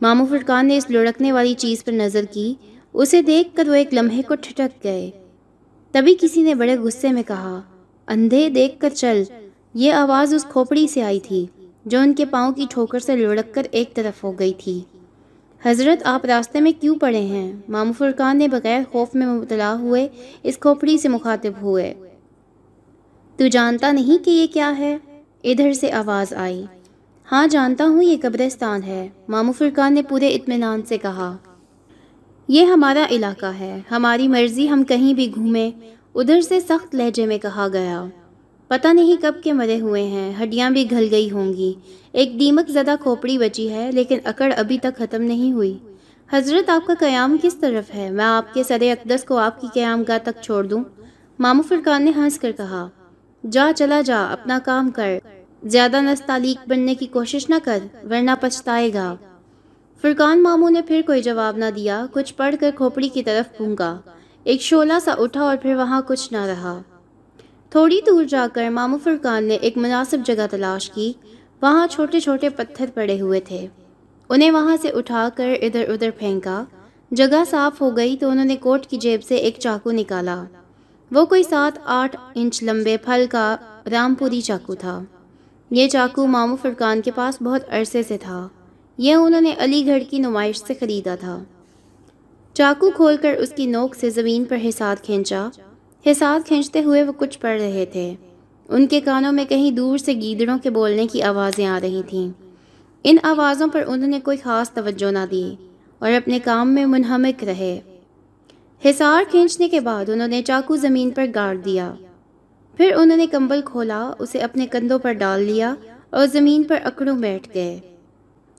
مامو فرقان نے اس لڑکنے والی چیز پر نظر کی، اسے دیکھ کر وہ ایک لمحے کو ٹھٹک گئے۔ تبھی کسی نے بڑے غصے میں کہا، اندھے دیکھ کر چل، یہ آواز اس کھوپڑی سے آئی تھی جو ان کے پاؤں کی ٹھوکر سے لڑک کر ایک طرف ہو گئی تھی۔ حضرت، آپ راستے میں کیوں پڑے ہیں؟ مامو فرقان نے بغیر خوف میں مبتلا ہوئے اس کھوپڑی سے مخاطب ہوئے۔ تو جانتا نہیں کہ یہ کیا ہے؟ ادھر سے آواز آئی۔ ہاں جانتا ہوں یہ قبرستان ہے۔ مامو فرقان نے پورے اطمینان سے کہا، یہ ہمارا علاقہ ہے۔ ہماری مرضی ہم کہیں بھی گھومیں۔ ادھر سے سخت لہجے میں کہا گیا، پتہ نہیں کب کے مرے ہوئے ہیں۔ ہڈیاں بھی گھل گئی ہوں گی۔ ایک دیمک زدہ کھوپڑی بچی ہے، لیکن اکڑ ابھی تک ختم نہیں ہوئی۔ حضرت، آپ کا قیام کس طرف ہے؟ میں آپ کے سر اقدس کو آپ کی قیام گاہ تک چھوڑ دوں۔ مامو فرقان نے ہنس کر کہا، جا، چلا جا، اپنا کام کر۔ زیادہ نستعلیق بننے کی کوشش نہ کر، ورنہ پچھتائے گا۔ فرقان ماموں نے پھر کوئی جواب نہ دیا۔ کچھ پڑھ کر کھوپڑی کی طرف پونگا ایک شولہ سا اٹھا اور پھر وہاں کچھ نہ رہا۔ تھوڑی دور جا کر مامو فرقان نے ایک مناسب جگہ تلاش کی۔ وہاں چھوٹے چھوٹے پتھر پڑے ہوئے تھے۔ انہیں وہاں سے اٹھا کر ادھر ادھر پھینکا۔ جگہ صاف ہو گئی تو انہوں نے کوٹ کی جیب سے ایک چاقو نکالا۔ وہ کوئی سات آٹھ انچ لمبے پھل کا رام پوری چاقو تھا۔ یہ چاقو مامو فرقان کے پاس بہت عرصے سے تھا۔ یہ انہوں نے علی گڑھ کی نمائش سے خریدا تھا۔ چاقو کھول کر اس کی نوک سے زمین پر حساب کھینچا۔ حساب کھینچتے ہوئے وہ کچھ پڑھ رہے تھے۔ ان کے کانوں میں کہیں دور سے گیدڑوں کے بولنے کی آوازیں آ رہی تھیں۔ ان آوازوں پر انہوں نے کوئی خاص توجہ نہ دی اور اپنے کام میں منہمک رہے۔ حسار کھینچنے کے بعد انہوں نے چاقو زمین پر گاڑ دیا۔ پھر انہوں نے کمبل کھولا، اسے اپنے کندھوں پر ڈال لیا اور زمین پر اکڑوں بیٹھ گئے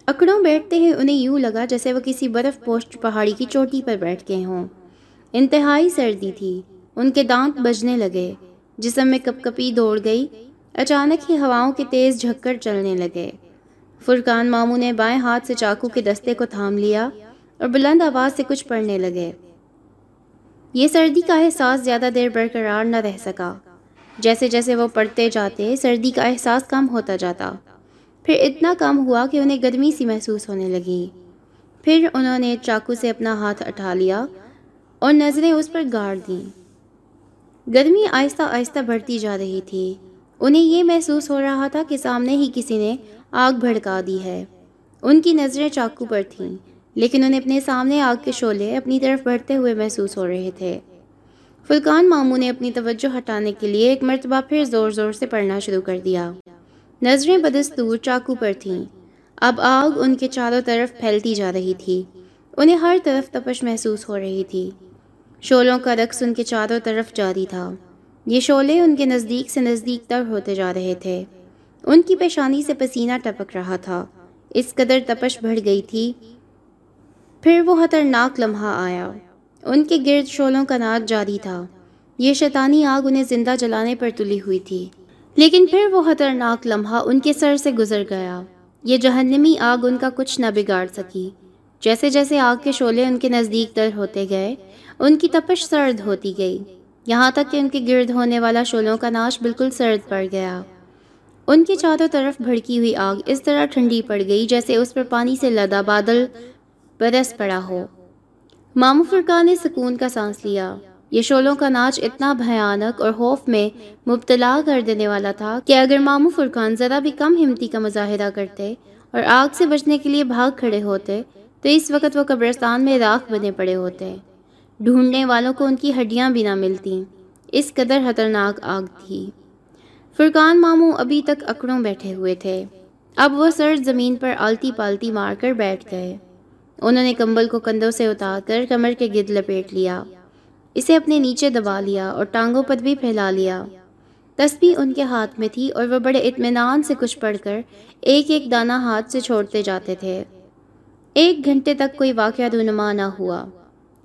اکڑوں بیٹھتے ہی انہیں یوں لگا جیسے وہ کسی برف پوسٹ پہاڑی کی چوٹی پر بیٹھ گئے ہوں۔ انتہائی سردی تھی، ان کے دانت بجنے لگے، جسم میں کپ کپی دوڑ گئی، اچانک ہی ہواؤں کے تیز جھکر چلنے لگے۔ فرقان ماموں نے بائیں ہاتھ سے چاقو کے دستے کو تھام لیا اور بلند آواز سے کچھ پڑھنے لگے۔ یہ سردی کا احساس زیادہ دیر برقرار نہ رہ سکا۔ جیسے جیسے وہ پڑھتے جاتے، سردی کا احساس کم ہوتا جاتا۔ پھر اتنا کم ہوا کہ انہیں گرمی سی محسوس ہونے لگی۔ پھر انہوں نے چاقو سے اپنا ہاتھ اٹھا لیا اور نظریں اس پر گاڑ دیں۔ گرمی آہستہ آہستہ بڑھتی جا رہی تھی۔ انہیں یہ محسوس ہو رہا تھا کہ سامنے ہی کسی نے آگ بھڑکا دی ہے۔ ان کی نظریں چاقو پر تھیں، لیکن انہیں اپنے سامنے آگ کے شعلے اپنی طرف بڑھتے ہوئے محسوس ہو رہے تھے۔ فلکان ماموں نے اپنی توجہ ہٹانے کے لیے ایک مرتبہ پھر زور زور سے پڑھنا شروع کر دیا۔ نظریں بدستور چاقو پر تھیں۔ اب آگ ان کے چاروں طرف پھیلتی جا رہی تھی۔ انہیں ہر طرف تپش محسوس ہو رہی تھی۔ شولوں کا رقص ان کے چاروں طرف جاری تھا۔ یہ شعلے ان کے نزدیک سے نزدیک تر ہوتے جا رہے تھے۔ ان کی پیشانی سے پسینہ ٹپک رہا تھا۔ اس قدر تپش بڑھ گئی تھی۔ پھر وہ خطرناک لمحہ آیا۔ ان کے گرد شولوں کا ناچ جاری تھا۔ یہ شیطانی آگ انہیں زندہ جلانے پر تلی ہوئی تھی۔ لیکن پھر وہ خطرناک لمحہ ان کے سر سے گزر گیا۔ یہ جہنمی آگ ان کا کچھ نہ بگاڑ سکی۔ جیسے جیسے آگ کے شعلے ان کے نزدیک تر ہوتے گئے، ان کی تپش سرد ہوتی گئی۔ یہاں تک کہ ان کے گرد ہونے والا شولوں کا ناش بالکل سرد پڑ گیا۔ ان کے چاروں طرف بھڑکی ہوئی آگ اس طرح ٹھنڈی پڑ گئی جیسے اس پر پانی سے لدا بادل برس پڑا ہو۔ مامو فرقان نے سکون کا سانس لیا۔ یہ شولوں کا ناچ اتنا بھیانک اور خوف میں مبتلا کر دینے والا تھا کہ اگر مامو فرقان ذرا بھی کم ہمتی کا مظاہرہ کرتے اور آگ سے بچنے کے لیے بھاگ کھڑے ہوتے، تو اس وقت وہ قبرستان میں راکھ بنے پڑے ہوتے۔ ڈھونڈنے والوں کو ان کی ہڈیاں بھی نہ ملتیں۔ اس قدر خطرناک آگ تھی۔ فرقان ماموں ابھی تک اکڑوں بیٹھے ہوئے تھے۔ اب وہ سرد زمین پر آلتی پالتی مار کر بیٹھ گئے۔ انہوں نے کمبل کو کندھوں سے اتار کر کمر کے گد لپیٹ لیا۔ اسے اپنے نیچے دبا لیا اور ٹانگوں پر بھی پھیلا لیا۔ تسبیح ان کے ہاتھ میں تھی اور وہ بڑے اطمینان سے کچھ پڑھ کر ایک ایک دانہ ہاتھ سے چھوڑتے جاتے تھے۔ ایک گھنٹے تک کوئی واقعہ رونما نہ ہوا۔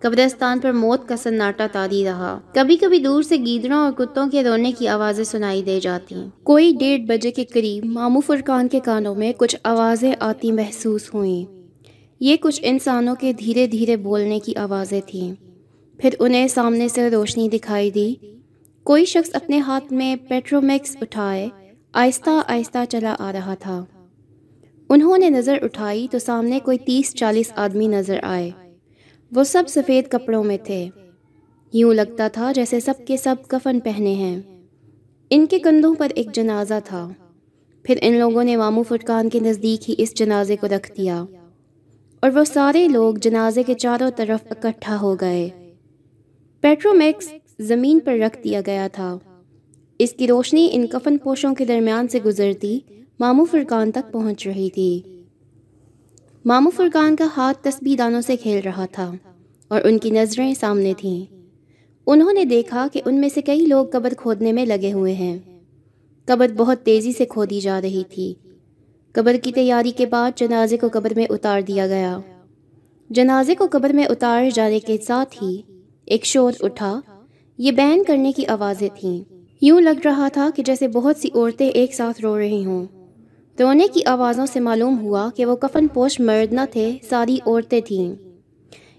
قبرستان پر موت کا سناٹا تاری رہا۔ کبھی کبھی دور سے گیدڑوں اور کتوں کے رونے کی آوازیں سنائی دے جاتی۔ کوئی ڈیڑھ بجے کے قریب مامو فرقان کے کانوں میں کچھ آوازیں آتی محسوس ہوئیں۔ یہ کچھ انسانوں کے دھیرے دھیرے بولنے کی آوازیں تھیں۔ پھر انہیں سامنے سے روشنی دکھائی دی۔ کوئی شخص اپنے ہاتھ میں پیٹرومیکس اٹھائے، آہستہ آہستہ چلا آ رہا تھا۔ انہوں نے نظر اٹھائی تو سامنے کوئی تیس چالیس آدمی نظر آئے۔ وہ سب سفید کپڑوں میں تھے۔ یوں لگتا تھا جیسے سب کے سب کفن پہنے ہیں۔ ان کے کندھوں پر ایک جنازہ تھا۔ پھر ان لوگوں نے مامو فٹکان کے نزدیک ہی اس جنازے کو رکھ دیا۔ اور وہ سارے لوگ جنازے کے چاروں طرف اکٹھا ہو گئے۔ پیٹرومیکس زمین پر رکھ دیا گیا تھا۔ اس کی روشنی ان کفن پوشوں کے درمیان سے گزرتی مامو فرقان تک پہنچ رہی تھی۔ مامو فرقان کا ہاتھ تسبیح دانوں سے کھیل رہا تھا اور ان کی نظریں سامنے تھیں۔ انہوں نے دیکھا کہ ان میں سے کئی لوگ قبر کھودنے میں لگے ہوئے ہیں۔ قبر بہت تیزی سے کھودی جا رہی تھی۔ قبر کی تیاری کے بعد جنازے کو قبر میں اتار دیا گیا۔ جنازے کو قبر میں اتار جانے کے ساتھ ہی ایک شور اٹھا۔ یہ بین کرنے کی آوازیں تھیں۔ یوں لگ رہا تھا کہ جیسے بہت سی عورتیں ایک ساتھ رو رہی ہوں۔ رونے کی آوازوں سے معلوم ہوا کہ وہ کفن پوش مرد نہ تھے، ساری عورتیں تھیں۔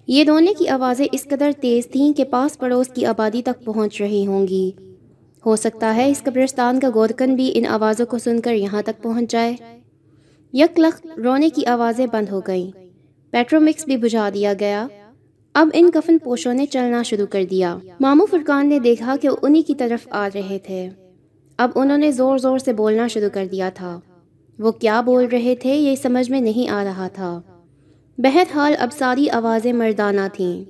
یہ رونے کی آوازیں اس قدر تیز تھیں کہ پاس پڑوس کی آبادی تک پہنچ رہی ہوں گی۔ ہو سکتا ہے اس قبرستان کا گورکن بھی ان آوازوں کو سن کر یہاں تک پہنچ جائے۔ یک لخت رونے کی آوازیں بند ہو گئیں۔ پیٹرومکس بھی بجھا دیا گیا۔ اب ان کفن پوشوں نے چلنا شروع کر دیا۔ مامو فرقان نے دیکھا کہ وہ انہی کی طرف آ رہے تھے۔ اب انہوں نے زور زور سے بولنا شروع کر دیا تھا۔ وہ کیا بول رہے تھے یہ سمجھ میں نہیں آ رہا تھا۔ بہرحال اب ساری آوازیں مردانہ تھیں۔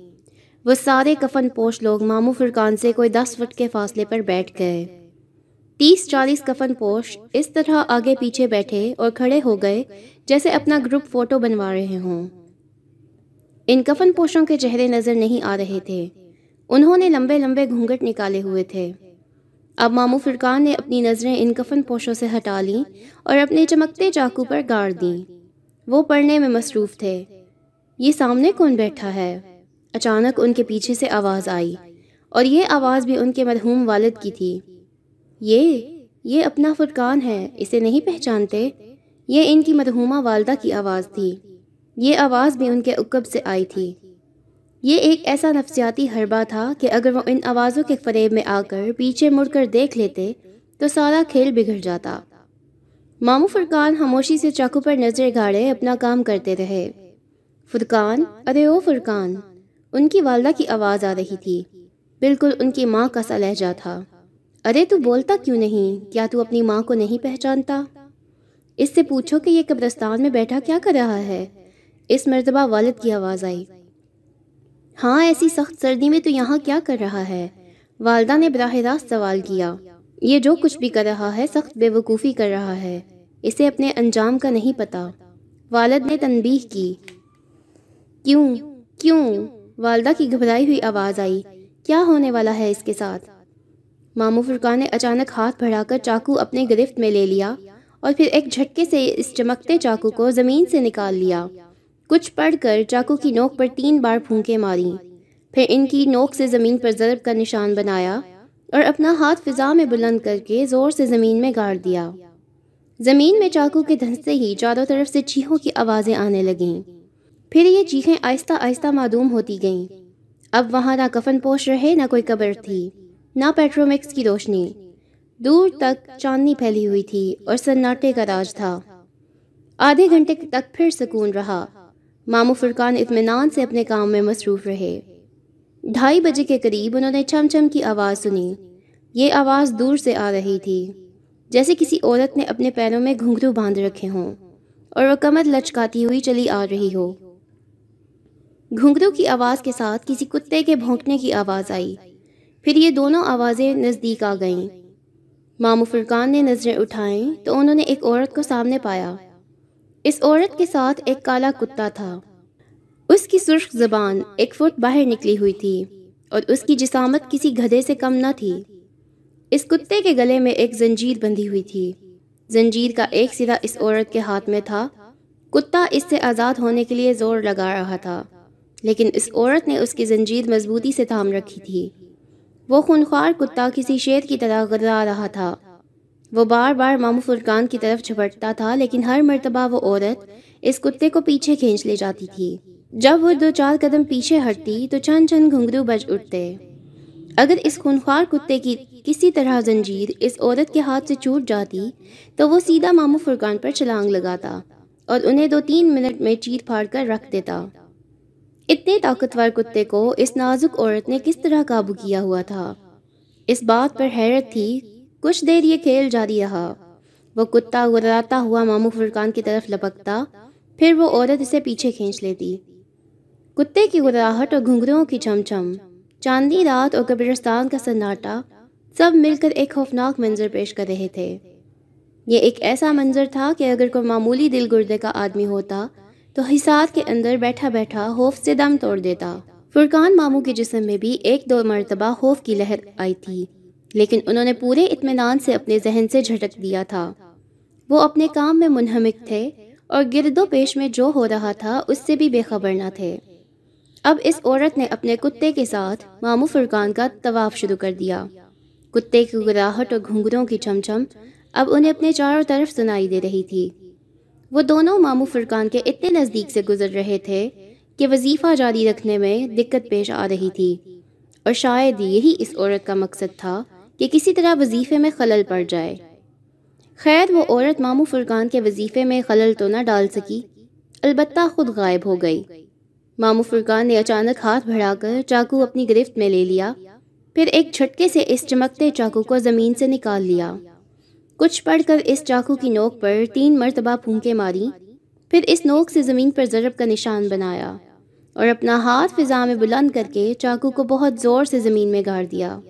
وہ سارے کفن پوش لوگ مامو فرقان سے کوئی دس فٹ کے فاصلے پر بیٹھ گئے۔ تیس چالیس کفن پوش اس طرح آگے پیچھے بیٹھے اور کھڑے ہو گئے جیسے اپنا گروپ فوٹو بنوا رہے ہوں۔ ان کفن پوشوں کے چہرے نظر نہیں آ رہے تھے۔ انہوں نے لمبے لمبے گھونگٹ نکالے ہوئے تھے۔ اب مامو فرقان نے اپنی نظریں ان کفن پوشوں سے ہٹا لیں اور اپنے چمکتے چاقو پر گاڑ دیں۔ وہ پڑھنے میں مصروف تھے۔ یہ سامنے کون بیٹھا ہے؟ اچانک ان کے پیچھے سے آواز آئی اور یہ آواز بھی ان کے مرحوم والد کی تھی۔ یہ یہ اپنا فرقان ہے، اسے نہیں پہچانتے۔ یہ ان کی مرحومہ والدہ کی آواز تھی۔ یہ آواز بھی ان کے اکب سے آئی تھی۔ یہ ایک ایسا نفسیاتی حربہ تھا کہ اگر وہ ان آوازوں کے فریب میں آ کر پیچھے مڑ کر دیکھ لیتے تو سارا کھیل بگڑ جاتا۔ مامو فرقان خاموشی سے چاقو پر نظر گاڑے اپنا کام کرتے رہے۔ فرقان، ارے او فرقان، ان کی والدہ کی آواز آ رہی تھی۔ بالکل ان کی ماں کا سا لہجہ تھا۔ ارے تو بولتا کیوں نہیں؟ کیا تو اپنی ماں کو نہیں پہچانتا؟ اس سے پوچھو کہ یہ قبرستان میں بیٹھا کیا کر رہا ہے؟ اس مرتبہ والد کی آواز آئی۔ ہاں ایسی سخت سردی میں تو یہاں کیا کر رہا ہے؟ والدہ نے براہ راست سوال کیا۔ یہ جو کچھ بھی کر رہا ہے، سخت بے وقوفی کر رہا ہے۔ اسے اپنے انجام کا نہیں پتا۔ والد نے تنبیہ کی۔ کیوں؟ کیوں؟ والدہ کی گھبرائی ہوئی آواز آئی۔ کیا ہونے والا ہے اس کے ساتھ؟ مامو فرقان نے اچانک ہاتھ بڑھا کر چاقو اپنے گرفت میں لے لیا اور پھر ایک جھٹکے سے اس چمکتے چاقو کو زمین سے نکال لیا۔ کچھ پڑھ کر چاقو کی نوک پر تین بار پھونکے ماری پھر ان کی نوک سے زمین پر ضرب کا نشان بنایا اور اپنا ہاتھ فضا میں بلند کر کے زور سے زمین میں گاڑ دیا۔ زمین میں چاقو کے دھنستے ہی چاروں طرف سے چیخوں کی آوازیں آنے لگیں۔ پھر یہ چیخیں آہستہ آہستہ معدوم ہوتی گئیں۔ اب وہاں نہ کفن پوش رہے، نہ کوئی قبر تھی۔ نہ پیٹرومکس کی روشنی۔ دور تک چاندنی پھیلی ہوئی تھی اور سناٹے کا راج تھا۔ آدھے گھنٹے تک پھر سکون رہا۔ مامو فرقان اطمینان سے اپنے کام میں مصروف رہے۔ ڈھائی بجے کے قریب انہوں نے چھم چھم کی آواز سنی۔ یہ آواز دور سے آ رہی تھی، جیسے کسی عورت نے اپنے پیروں میں گھنگرو باندھ رکھے ہوں اور وہ کمر لچکاتی ہوئی چلی آ رہی ہو۔ گھنگرو کی آواز کے ساتھ کسی کتے کے بھونکنے کی آواز آئی۔ پھر یہ دونوں آوازیں نزدیک آ گئیں۔ مامو فرقان نے نظریں اٹھائیں تو انہوں نے ایک عورت کو سامنے پایا۔ اس عورت کے ساتھ ایک کالا کتا تھا۔ اس کی سرخ زبان ایک فٹ باہر نکلی ہوئی تھی اور اس کی جسامت کسی گدھے سے کم نہ تھی۔ اس کتے کے گلے میں ایک زنجیر بندھی ہوئی تھی۔ زنجیر کا ایک سرا اس عورت کے ہاتھ میں تھا۔ کتا اس سے آزاد ہونے کے لیے زور لگا رہا تھا، لیکن اس عورت نے اس کی زنجیر مضبوطی سے تھام رکھی تھی۔ وہ خونخوار کتا کسی شیر کی طرح گرا رہا تھا۔ وہ بار بار مامو فرقان کی طرف جھپٹتا تھا، لیکن ہر مرتبہ وہ عورت اس کتے کو پیچھے کھینچ لے جاتی تھی۔ جب وہ دو چار قدم پیچھے ہٹتی تو چند چند گھنگرو بج اٹھتے۔ اگر اس خونخوار کتے کی کسی طرح زنجیر اس عورت کے ہاتھ سے چوٹ جاتی تو وہ سیدھا مامو فرقان پر چھلانگ لگاتا اور انہیں دو تین منٹ میں چیر پھاڑ کر رکھ دیتا۔ اتنے طاقتور کتے کو اس نازک عورت نے کس طرح قابو کیا ہوا تھا؟ اس بات پر حیرت تھی، کچھ دیر یہ کھیل جاری رہا۔ وہ کتا گراتا ہوا مامو فرقان کی طرف لپکتا، پھر وہ عورت اسے پیچھے کھینچ لیتی۔ کتے کی گراہٹ اور گھنگروں کی چم چم چاندی رات اور قبرستان کا سناٹا سب مل کر ایک خوفناک منظر پیش کر رہے تھے۔ یہ ایک ایسا منظر تھا کہ اگر کوئی معمولی دل گردے کا آدمی ہوتا تو حساب کے اندر بیٹھا بیٹھا خوف سے دم توڑ دیتا۔ فرقان مامو کے جسم میں بھی ایک دو مرتبہ خوف کی لہر آئی تھی، لیکن انہوں نے پورے اطمینان سے اپنے ذہن سے جھٹک دیا تھا۔ وہ اپنے کام میں منہمک تھے اور گرد و پیش میں جو ہو رہا تھا اس سے بھی بے خبر نہ تھے۔ اب اس عورت نے اپنے کتے کے ساتھ مامو فرقان کا طواف شروع کر دیا۔ کتے کی گراہٹ اور گھنگروں کی چھم اب انہیں اپنے چاروں طرف سنائی دے رہی تھی۔ وہ دونوں مامو فرقان کے اتنے نزدیک سے گزر رہے تھے کہ وظیفہ جاری رکھنے میں دقت پیش آ رہی تھی۔ اور شاید یہی اس عورت کا مقصد تھا کہ کسی طرح وظیفے میں خلل پڑ جائے۔ خیر، وہ عورت مامو فرقان کے وظیفے میں خلل تو نہ ڈال سکی، البتہ خود غائب ہو گئی۔ مامو فرقان نے اچانک ہاتھ بڑھا کر چاقو اپنی گرفت میں لے لیا، پھر ایک چھٹکے سے اس چمکتے چاقو کو زمین سے نکال لیا۔ کچھ پڑھ کر اس چاقو کی نوک پر تین مرتبہ پھونکے ماری، پھر اس نوک سے زمین پر ضرب کا نشان بنایا اور اپنا ہاتھ فضا میں بلند کر کے چاقو کو بہت زور سے زمین میں گاڑ دیا۔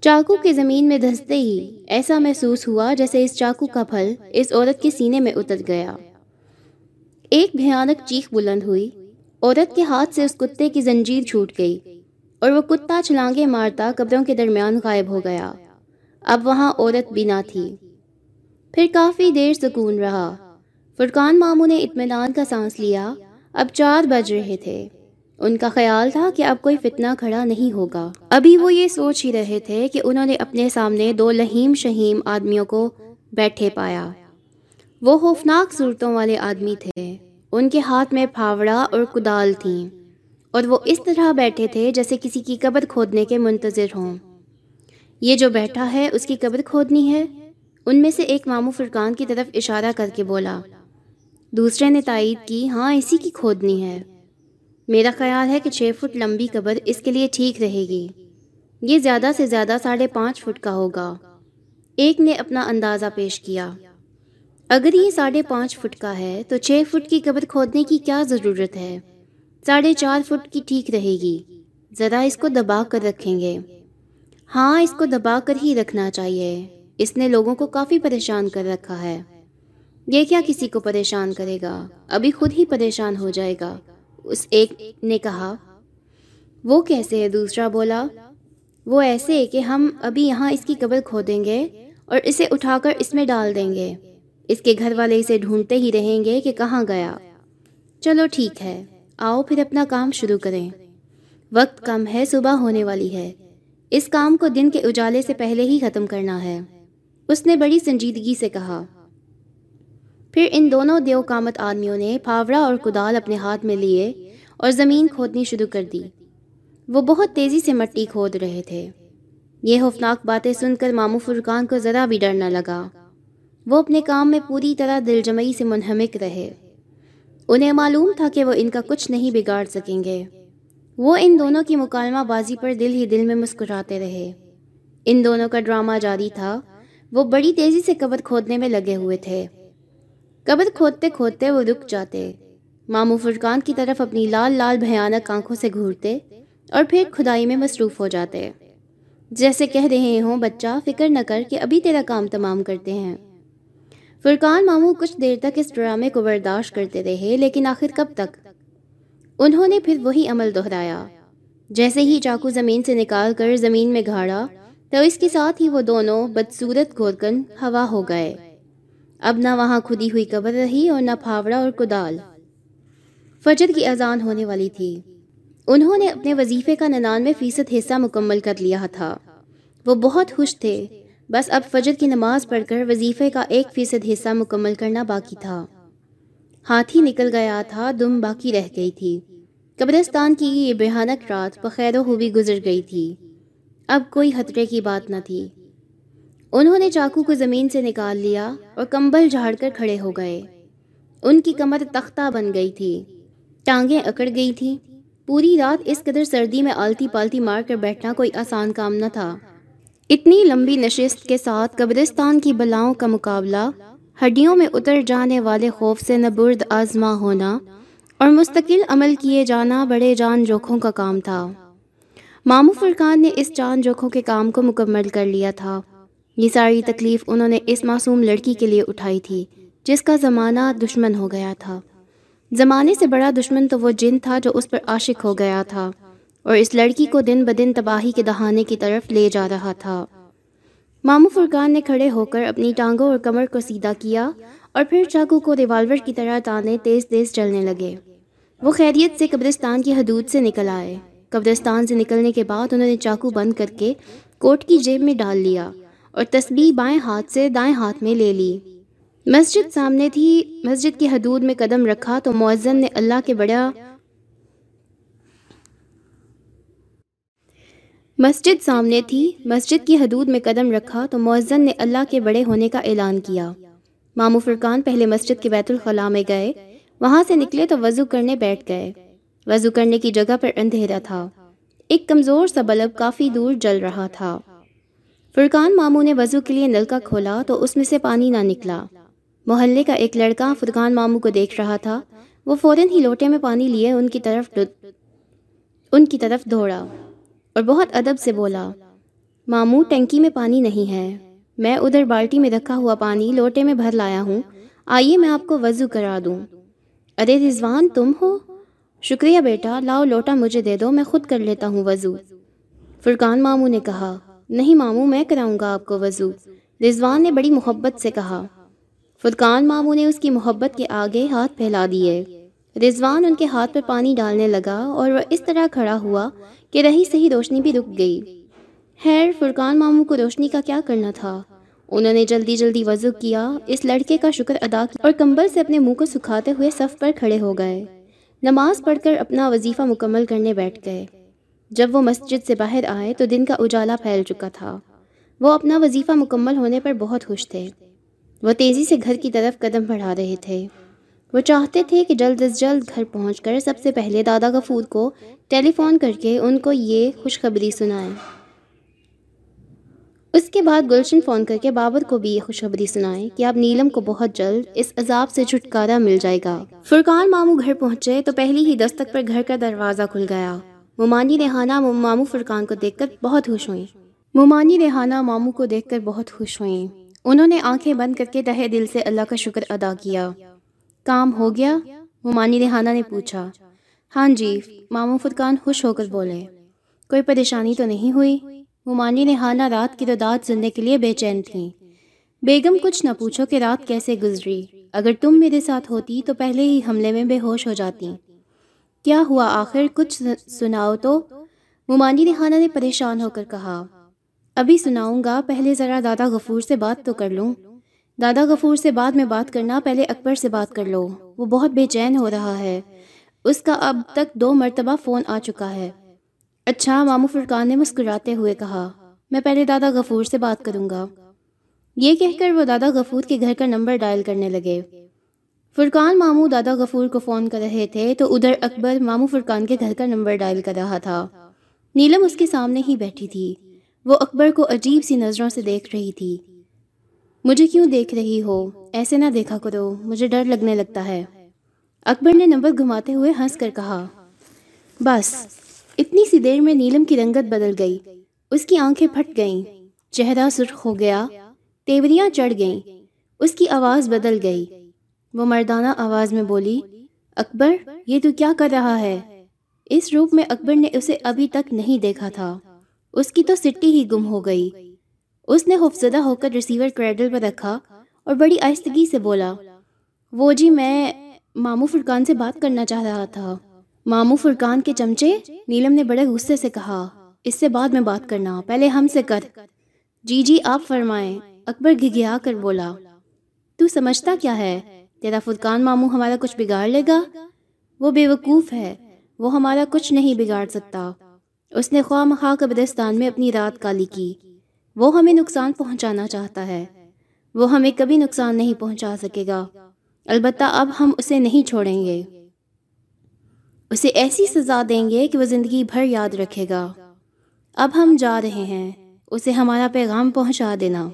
چاقو کے زمین میں دھستے ہی ایسا محسوس ہوا جیسے اس چاقو کا پھل اس عورت کے سینے میں اتر گیا۔ ایک بھیانک چیخ بلند ہوئی، عورت کے ہاتھ سے اس کتے کی زنجیر چھوٹ گئی اور وہ کتا چھلانگے مارتا قبروں کے درمیان غائب ہو گیا۔ اب وہاں عورت بھی نہ تھی۔ پھر کافی دیر سکون رہا۔ فرقان ماموں نے اطمینان کا سانس لیا۔ اب چار بج رہے تھے۔ ان کا خیال تھا کہ اب کوئی فتنہ کھڑا نہیں ہوگا۔ ابھی وہ یہ سوچ ہی رہے تھے کہ انہوں نے اپنے سامنے دو لہیم شہیم آدمیوں کو بیٹھے پایا۔ وہ خوفناک صورتوں والے آدمی تھے۔ ان کے ہاتھ میں پھاوڑا اور کدال تھیں اور وہ اس طرح بیٹھے تھے جیسے کسی کی قبر کھودنے کے منتظر ہوں۔ یہ جو بیٹھا ہے، اس کی قبر کھودنی ہے۔ ان میں سے ایک مامو فرقان کی طرف اشارہ کر کے بولا، دوسرے نے تائید کی ہاں اسی کی کھودنی ہے۔ میرا خیال ہے کہ چھ فٹ لمبی قبر اس کے لیے ٹھیک رہے گی۔ یہ زیادہ سے زیادہ ساڑھے پانچ فٹ کا ہوگا۔ ایک نے اپنا اندازہ پیش کیا۔ اگر یہ ساڑھے پانچ فٹ کا ہے، تو چھ فٹ کی قبر کھودنے کی کیا ضرورت ہے؟ ساڑھے چار فٹ کی ٹھیک رہے گی۔ ذرا اس کو دبا کر رکھیں گے۔ ہاں اس کو دبا کر ہی رکھنا چاہیے۔ اس نے لوگوں کو کافی پریشان کر رکھا ہے۔ یہ کیا کسی کو پریشان کرے گا؟ ابھی خود ہی پریشان ہو جائے گا۔ اس ایک نے کہا، وہ کیسے ہے؟ دوسرا بولا، وہ ایسے کہ ہم ابھی یہاں اس کی قبر کھو دیں گے اور اسے اٹھا کر اس میں ڈال دیں گے۔ اس کے گھر والے اسے ڈھونڈتے ہی رہیں گے کہ کہاں گیا۔ چلو ٹھیک ہے، آؤ پھر اپنا کام شروع کریں۔ وقت کم ہے، صبح ہونے والی ہے۔ اس کام کو دن کے اجالے سے پہلے ہی ختم کرنا ہے۔ اس نے بڑی سنجیدگی سے کہا۔ پھر ان دونوں دیو کامت آدمیوں نے پھاوڑا اور کدال اپنے ہاتھ میں لیے اور زمین کھودنی شروع کر دی۔ وہ بہت تیزی سے مٹی کھود رہے تھے۔ یہ خوفناک باتیں سن کر مامو فرقان کو ذرا بھی ڈر نہ لگا۔ وہ اپنے کام میں پوری طرح دل جمعی سے منہمک رہے۔ انہیں معلوم تھا کہ وہ ان کا کچھ نہیں بگاڑ سکیں گے۔ وہ ان دونوں کی مکالمہ بازی پر دل ہی دل میں مسکراتے رہے۔ ان دونوں کا ڈرامہ جاری تھا۔ وہ بڑی تیزی سے قبر کھودنے میں لگے ہوئے تھے۔ قبر کھودتے کھودتے وہ رک جاتے۔ مامو فرقان کی طرف اپنی لال لال بھیانک آنکھوں سے گھورتے اور پھر کھدائی میں مصروف ہو جاتے۔ جیسے کہہ رہے ہوں، بچہ، فکر نہ کر کہ ابھی تیرا کام تمام کرتے ہیں۔ فرقان مامو کچھ دیر تک اس ڈرامے کو برداشت کرتے رہے، لیکن آخر کب تک؟ انہوں نے پھر وہی عمل دہرایا۔ جیسے ہی چاقو زمین سے نکال کر زمین میں گھاڑا، تو اس کے ساتھ ہی وہ دونوں بدصورت گھورکن ہوا ہو گئے۔ اب نہ وہاں کھدی ہوئی قبر رہی اور نہ پھاوڑا اور کدال۔ فجر کی اذان ہونے والی تھی۔ انہوں نے اپنے وظیفے کا ننانوے فیصد حصہ مکمل کر لیا تھا۔ وہ بہت خوش تھے۔ بس اب فجر کی نماز پڑھ کر وظیفے کا ایک فیصد حصہ مکمل کرنا باقی تھا۔ ہاتھی نکل گیا تھا، دم باقی رہ گئی تھی۔ قبرستان کی یہ بھیانک رات بخیر و ہوئی گزر گئی تھی۔ اب کوئی خطرے کی بات نہ تھی۔ انہوں نے چاقو کو زمین سے نکال لیا اور کمبل جھاڑ کر کھڑے ہو گئے۔ ان کی کمر تختہ بن گئی تھی۔ ٹانگیں اکڑ گئی تھیں پوری رات اس قدر سردی میں آلتی پالتی مار کر بیٹھنا کوئی آسان کام نہ تھا۔ اتنی لمبی نشست کے ساتھ قبرستان کی بلاؤں کا مقابلہ ہڈیوں میں اتر جانے والے خوف سے نبرد آزما ہونا اور مستقل عمل کیے جانا بڑے جان جوکھوں کا کام تھا۔ مامو فرقان نے اس جان جوکھوں کے کام کو مکمل کر لیا تھا۔ یہ ساری تکلیف انہوں نے اس معصوم لڑکی کے لیے اٹھائی تھی، جس کا زمانہ دشمن ہو گیا تھا۔ زمانے سے بڑا دشمن تو وہ جن تھا جو اس پر عاشق ہو گیا تھا اور اس لڑکی کو دن بدن تباہی کے دہانے کی طرف لے جا رہا تھا۔ مامو فرقان نے کھڑے ہو کر اپنی ٹانگوں اور کمر کو سیدھا کیا اور پھر چاقو کو ریوالور کی طرح تانے تیز تیز چلنے لگے۔ وہ خیریت سے قبرستان کی حدود سے نکل آئے۔ قبرستان سے نکلنے کے بعد انہوں نے چاقو بند کر کے کوٹ کی جیب میں ڈال لیا اور تسبیح بائیں ہاتھ سے دائیں ہاتھ میں لے لی۔ مسجد سامنے تھی، مسجد کی حدود میں قدم رکھا تو معذن نے اللہ کے بڑا مسجد سامنے تھی، مسجد کی حدود میں قدم رکھا تو معذن نے اللہ کے بڑے ہونے کا اعلان کیا۔ مامو فرقان پہلے مسجد کے بیت الخلاء میں گئے، وہاں سے نکلے تو وضو کرنے بیٹھ گئے۔ وضو کرنے کی جگہ پر اندھیرا تھا۔ ایک کمزور سا بلب کافی دور جل رہا تھا۔ فرقان ماموں نے وضو کے لیے نلکا کھولا تو اس میں سے پانی نہ نکلا۔ محلے کا ایک لڑکا فرقان ماموں کو دیکھ رہا تھا۔ وہ فوراً ہی لوٹے میں پانی لیے ان کی طرف ان کی طرف دوڑا۔ اور بہت ادب سے بولا، ماموں، ٹنکی میں پانی نہیں ہے۔ میں ادھر بالٹی میں رکھا ہوا پانی لوٹے میں بھر لایا ہوں۔ آئیے میں آپ کو وضو کرا دوں۔ ارے رضوان، تم ہو؟ شکریہ بیٹا، لاؤ لوٹا مجھے دے دو، میں خود کر لیتا ہوں وضو۔ فرقان ماموں نے کہا، نہیں ماموں، میں کراؤں گا آپ کو وضو۔ رضوان نے بڑی محبت سے کہا۔ فرقان ماموں نے اس کی محبت کے آگے ہاتھ پھیلا دیے۔ رضوان ان کے ہاتھ پہ پانی ڈالنے لگا اور وہ اس طرح کھڑا ہوا کہ رہی صحیح روشنی بھی رک گئی۔ خیر، فرقان ماموں کو روشنی کا کیا کرنا تھا؟ انہوں نے جلدی جلدی وضو کیا، اس لڑکے کا شکر ادا کیا اور کمبل سے اپنے منہ کو سکھاتے ہوئے صف پر کھڑے ہو گئے۔ نماز پڑھ کر اپنا وظیفہ مکمل کرنے بیٹھ گئے۔ جب وہ مسجد سے باہر آئے تو دن کا اجالا پھیل چکا تھا۔ وہ اپنا وظیفہ مکمل ہونے پر بہت خوش تھے۔ وہ تیزی سے گھر کی طرف قدم بڑھا رہے تھے۔ وہ چاہتے تھے کہ جلد از جلد گھر پہنچ کر سب سے پہلے دادا غفور کو ٹیلی فون کر کے ان کو یہ خوشخبری سنائیں۔ اس کے بعد گلشن فون کر کے بابر کو بھی یہ خوشخبری سنائیں کہ اب نیلم کو بہت جلد اس عذاب سے چھٹکارا مل جائے گا۔ فرقان ماموں گھر پہنچے تو پہلی ہی دستک پر گھر کا دروازہ کھل گیا۔ ممانی ریحانہ ماموں فرقان کو دیکھ کر بہت خوش ہوئیں۔ ممانی ریحانہ ماموں کو دیکھ کر بہت خوش ہوئیں۔ انہوں نے آنکھیں بند کر کے تہے دل سے اللہ کا شکر ادا کیا۔ کام ہو گیا ممانی ریحانہ نے پوچھا ہاں جی ماموں فرقان خوش ہو کر بولے۔ کوئی پریشانی تو نہیں ہوئی؟ ممانی ریحانہ رات کی داد سننے کے لیے بے چین تھیں بیگم، کچھ نہ پوچھو کہ رات کیسے گزری۔ اگر تم میرے ساتھ ہوتی تو پہلے ہی حملے میں بے ہوش ہو جاتی۔ کیا ہوا آخر؟ کچھ سناؤ تو۔ ممانی ریحانہ نے پریشان ہو کر کہا، ابھی سناؤں گا، پہلے ذرا دادا غفور سے بات تو کر لوں۔ دادا غفور سے بعد میں بات کرنا، پہلے اکبر سے بات کر لو۔ وہ بہت بے چین ہو رہا ہے۔ اس کا اب تک دو مرتبہ فون آ چکا ہے۔ اچھا مامو فرقان نے مسکراتے ہوئے کہا، میں پہلے دادا غفور سے بات کروں گا۔ یہ کہہ کر وہ دادا غفور کے گھر کا نمبر ڈائل کرنے لگے۔ فرقان مامو دادا غفور کو فون کر رہے تھے، تو ادھر اکبر مامو فرقان کے گھر کا نمبر ڈائل کر رہا تھا۔ نیلم اس کے سامنے ہی بیٹھی تھی۔ وہ اکبر کو عجیب سی نظروں سے دیکھ رہی تھی۔ مجھے کیوں دیکھ رہی ہو؟ ایسے نہ دیکھا کرو، مجھے ڈر لگنے لگتا ہے۔ اکبر نے نمبر گھماتے ہوئے ہنس کر کہا، بس، اتنی سی دیر میں نیلم کی رنگت بدل گئی۔ اس کی آنکھیں پھٹ گئیں، چہرہ سرخ ہو گیا، تیوریاں چڑھ گئیں، اس کی آواز بدل گئی۔ وہ مردانہ آواز میں بولی، اکبر، یہ تو کیا کر رہا ہے؟ اس روپ میں اکبر نے اسے ابھی تک نہیں دیکھا تھا۔ اس کی تو سٹی ہی گم ہو گئی۔ اس نے خوفزدہ ہو کر ریسیور کریڈل پر رکھا اور بڑی آہستگی سے بولا، وہ جی میں مامو فرقان سے بات کرنا چاہ رہا تھا۔ مامو فرقان کے چمچے نیلم نے بڑے غصے سے کہا، اس سے بعد میں بات کرنا، پہلے ہم سے کر۔ جی جی آپ فرمائیں۔ اکبر گھگیا کر بولا، تو سمجھتا کیا ہے؟ تیرا فرقان مامو ہمارا کچھ بگاڑ لے گا؟ وہ بے وقوف ہے، وہ ہمارا کچھ نہیں بگاڑ سکتا۔ اس نے خواہ مخواہ قبرستان میں اپنی رات کالی کی۔ وہ ہمیں نقصان پہنچانا چاہتا ہے۔ وہ ہمیں کبھی نقصان نہیں پہنچا سکے گا۔ البتہ اب ہم اسے نہیں چھوڑیں گے۔ اسے ایسی سزا دیں گے کہ وہ زندگی بھر یاد رکھے گا۔ اب ہم جا رہے ہیں۔ اسے ہمارا پیغام پہنچا دینا۔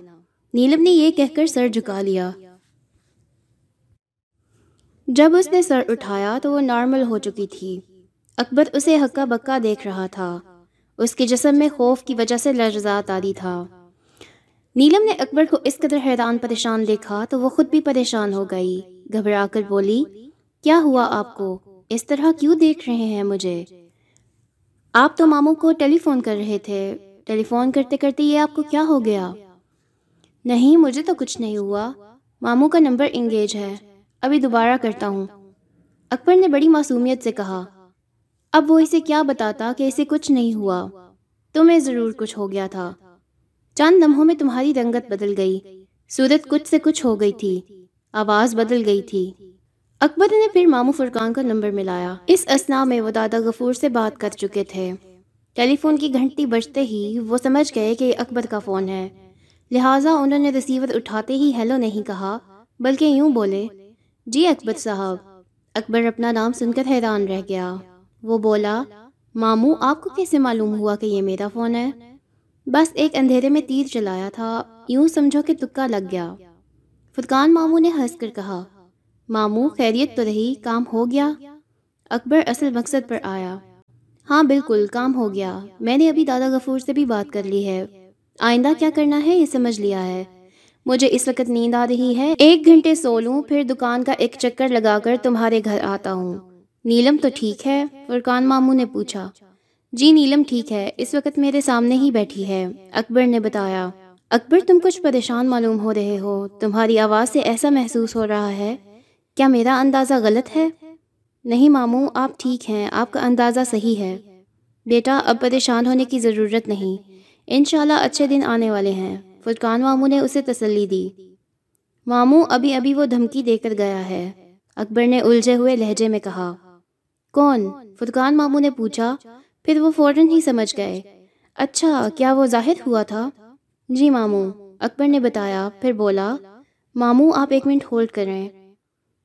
نیلم نے یہ کہہ کر سر جھکا لیا۔ جب اس نے سر اٹھایا تو وہ نارمل ہو چکی تھی۔ اکبر اسے ہکا بکا دیکھ رہا تھا۔ اس کے جسم میں خوف کی وجہ سے لرزات آ تھا۔ نیلم نے اکبر کو اس قدر حیران پریشان دیکھا تو وہ خود بھی پریشان ہو گئی۔ گھبرا کر بولی، کیا ہوا آپ کو؟ اس طرح کیوں دیکھ رہے ہیں مجھے؟ آپ تو ماموں کو ٹیلی فون کر رہے تھے۔ ٹیلی فون کرتے کرتے یہ آپ کو کیا ہو گیا؟ نہیں، مجھے تو کچھ نہیں ہوا۔ ماموں کا نمبر انگیج ہے۔ ابھی دوبارہ کرتا ہوں۔ اکبر نے بڑی معصومیت سے کہا اب وہ اسے کیا بتاتا کہ اسے کچھ نہیں ہوا؟ تمہیں ضرور کچھ ہو گیا تھا۔ چند لمحوں میں تمہاری رنگت بدل گئی۔ صورت کچھ سے کچھ ہو گئی تھی۔ آواز بدل گئی تھی۔ اکبر نے پھر مامو فرقان کا نمبر ملایا۔ اس اسنا میں وہ دادا غفور سے بات کر چکے تھے۔ ٹیلی فون کی گھنٹی بجتے ہی وہ سمجھ گئے کہ اکبر کا فون ہے۔ لہٰذا انہوں نے ریسیور اٹھاتے ہی ہیلو نہیں کہا، بلکہ یوں بولے جی اکبر صاحب۔ اکبر اپنا نام سن کر حیران رہ گیا۔ وہ بولا، ماموں، آپ کو کیسے معلوم ہوا کہ یہ میرا فون ہے؟ بس ایک اندھیرے میں تیر چلایا تھا، یوں سمجھو کہ تکا لگ گیا۔ فرقان ماموں نے ہنس کر کہا، ماموں، خیریت تو رہی، کام ہو گیا؟ اکبر اصل مقصد پر آیا۔ ہاں بالکل، کام ہو گیا۔ میں نے ابھی دادا غفور سے بھی بات کر لی ہے۔ آئندہ کیا کرنا ہے یہ سمجھ لیا ہے۔ مجھے اس وقت نیند آ رہی ہے۔ ایک گھنٹے سو لوں، پھر دکان کا ایک چکر لگا کر تمہارے گھر آتا ہوں۔ نیلم تو ٹھیک ہے، فرقان ماموں نے پوچھا۔ جی نیلم ٹھیک ہے، اس وقت میرے سامنے ہی بیٹھی ہے، اکبر نے بتایا۔ اکبر، تم کچھ پریشان معلوم ہو رہے ہو، تمہاری آواز سے ایسا محسوس ہو رہا ہے۔ کیا میرا اندازہ غلط ہے؟ نہیں ماموں، آپ ٹھیک ہیں، آپ کا اندازہ صحیح ہے۔ بیٹا، اب پریشان ہونے کی ضرورت نہیں۔ انشاءاللہ اچھے دن آنے والے ہیں۔ فرقان ماموں نے اسے تسلی دی۔ ماموں، ابھی ابھی وہ دھمکی دے کر گیا ہے۔ اکبر نے الجھے ہوئے لہجے میں کہا۔ کون؟ فرقان ماموں نے پوچھا، پھر وہ فوراً ہی سمجھ گئے۔ اچھا کیا وہ ظاہر ہوا تھا؟ جی ماموں، اکبر نے بتایا، پھر بولا، ماموں، آپ ایک منٹ ہولڈ کریں۔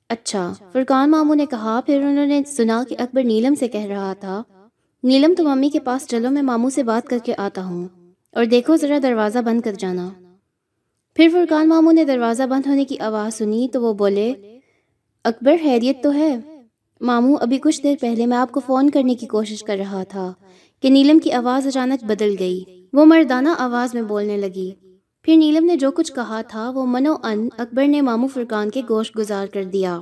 اچھا فرقان ماموں نے کہا، پھر انہوں نے سنا کہ اکبر نیلم سے کہہ رہا تھا۔ نیلم تو ممی کے پاس چلو، میں ماموں سے بات کر کے آتا ہوں۔ اور دیکھو، ذرا دروازہ بند کر جانا۔ پھر فرقان ماموں نے دروازہ بند ہونے کی آواز سنی تو وہ بولے، اکبر، خیریت تو ہے؟ ماموں، ابھی کچھ دیر پہلے میں آپ کو فون کرنے کی کوشش کر رہا تھا کہ نیلم کی آواز اچانک بدل گئی۔ وہ مردانہ آواز میں بولنے لگی۔ پھر نیلم نے جو کچھ کہا تھا، وہ منو ان اکبر نے ماموں فرقان کے گوشت گزار کر دیا۔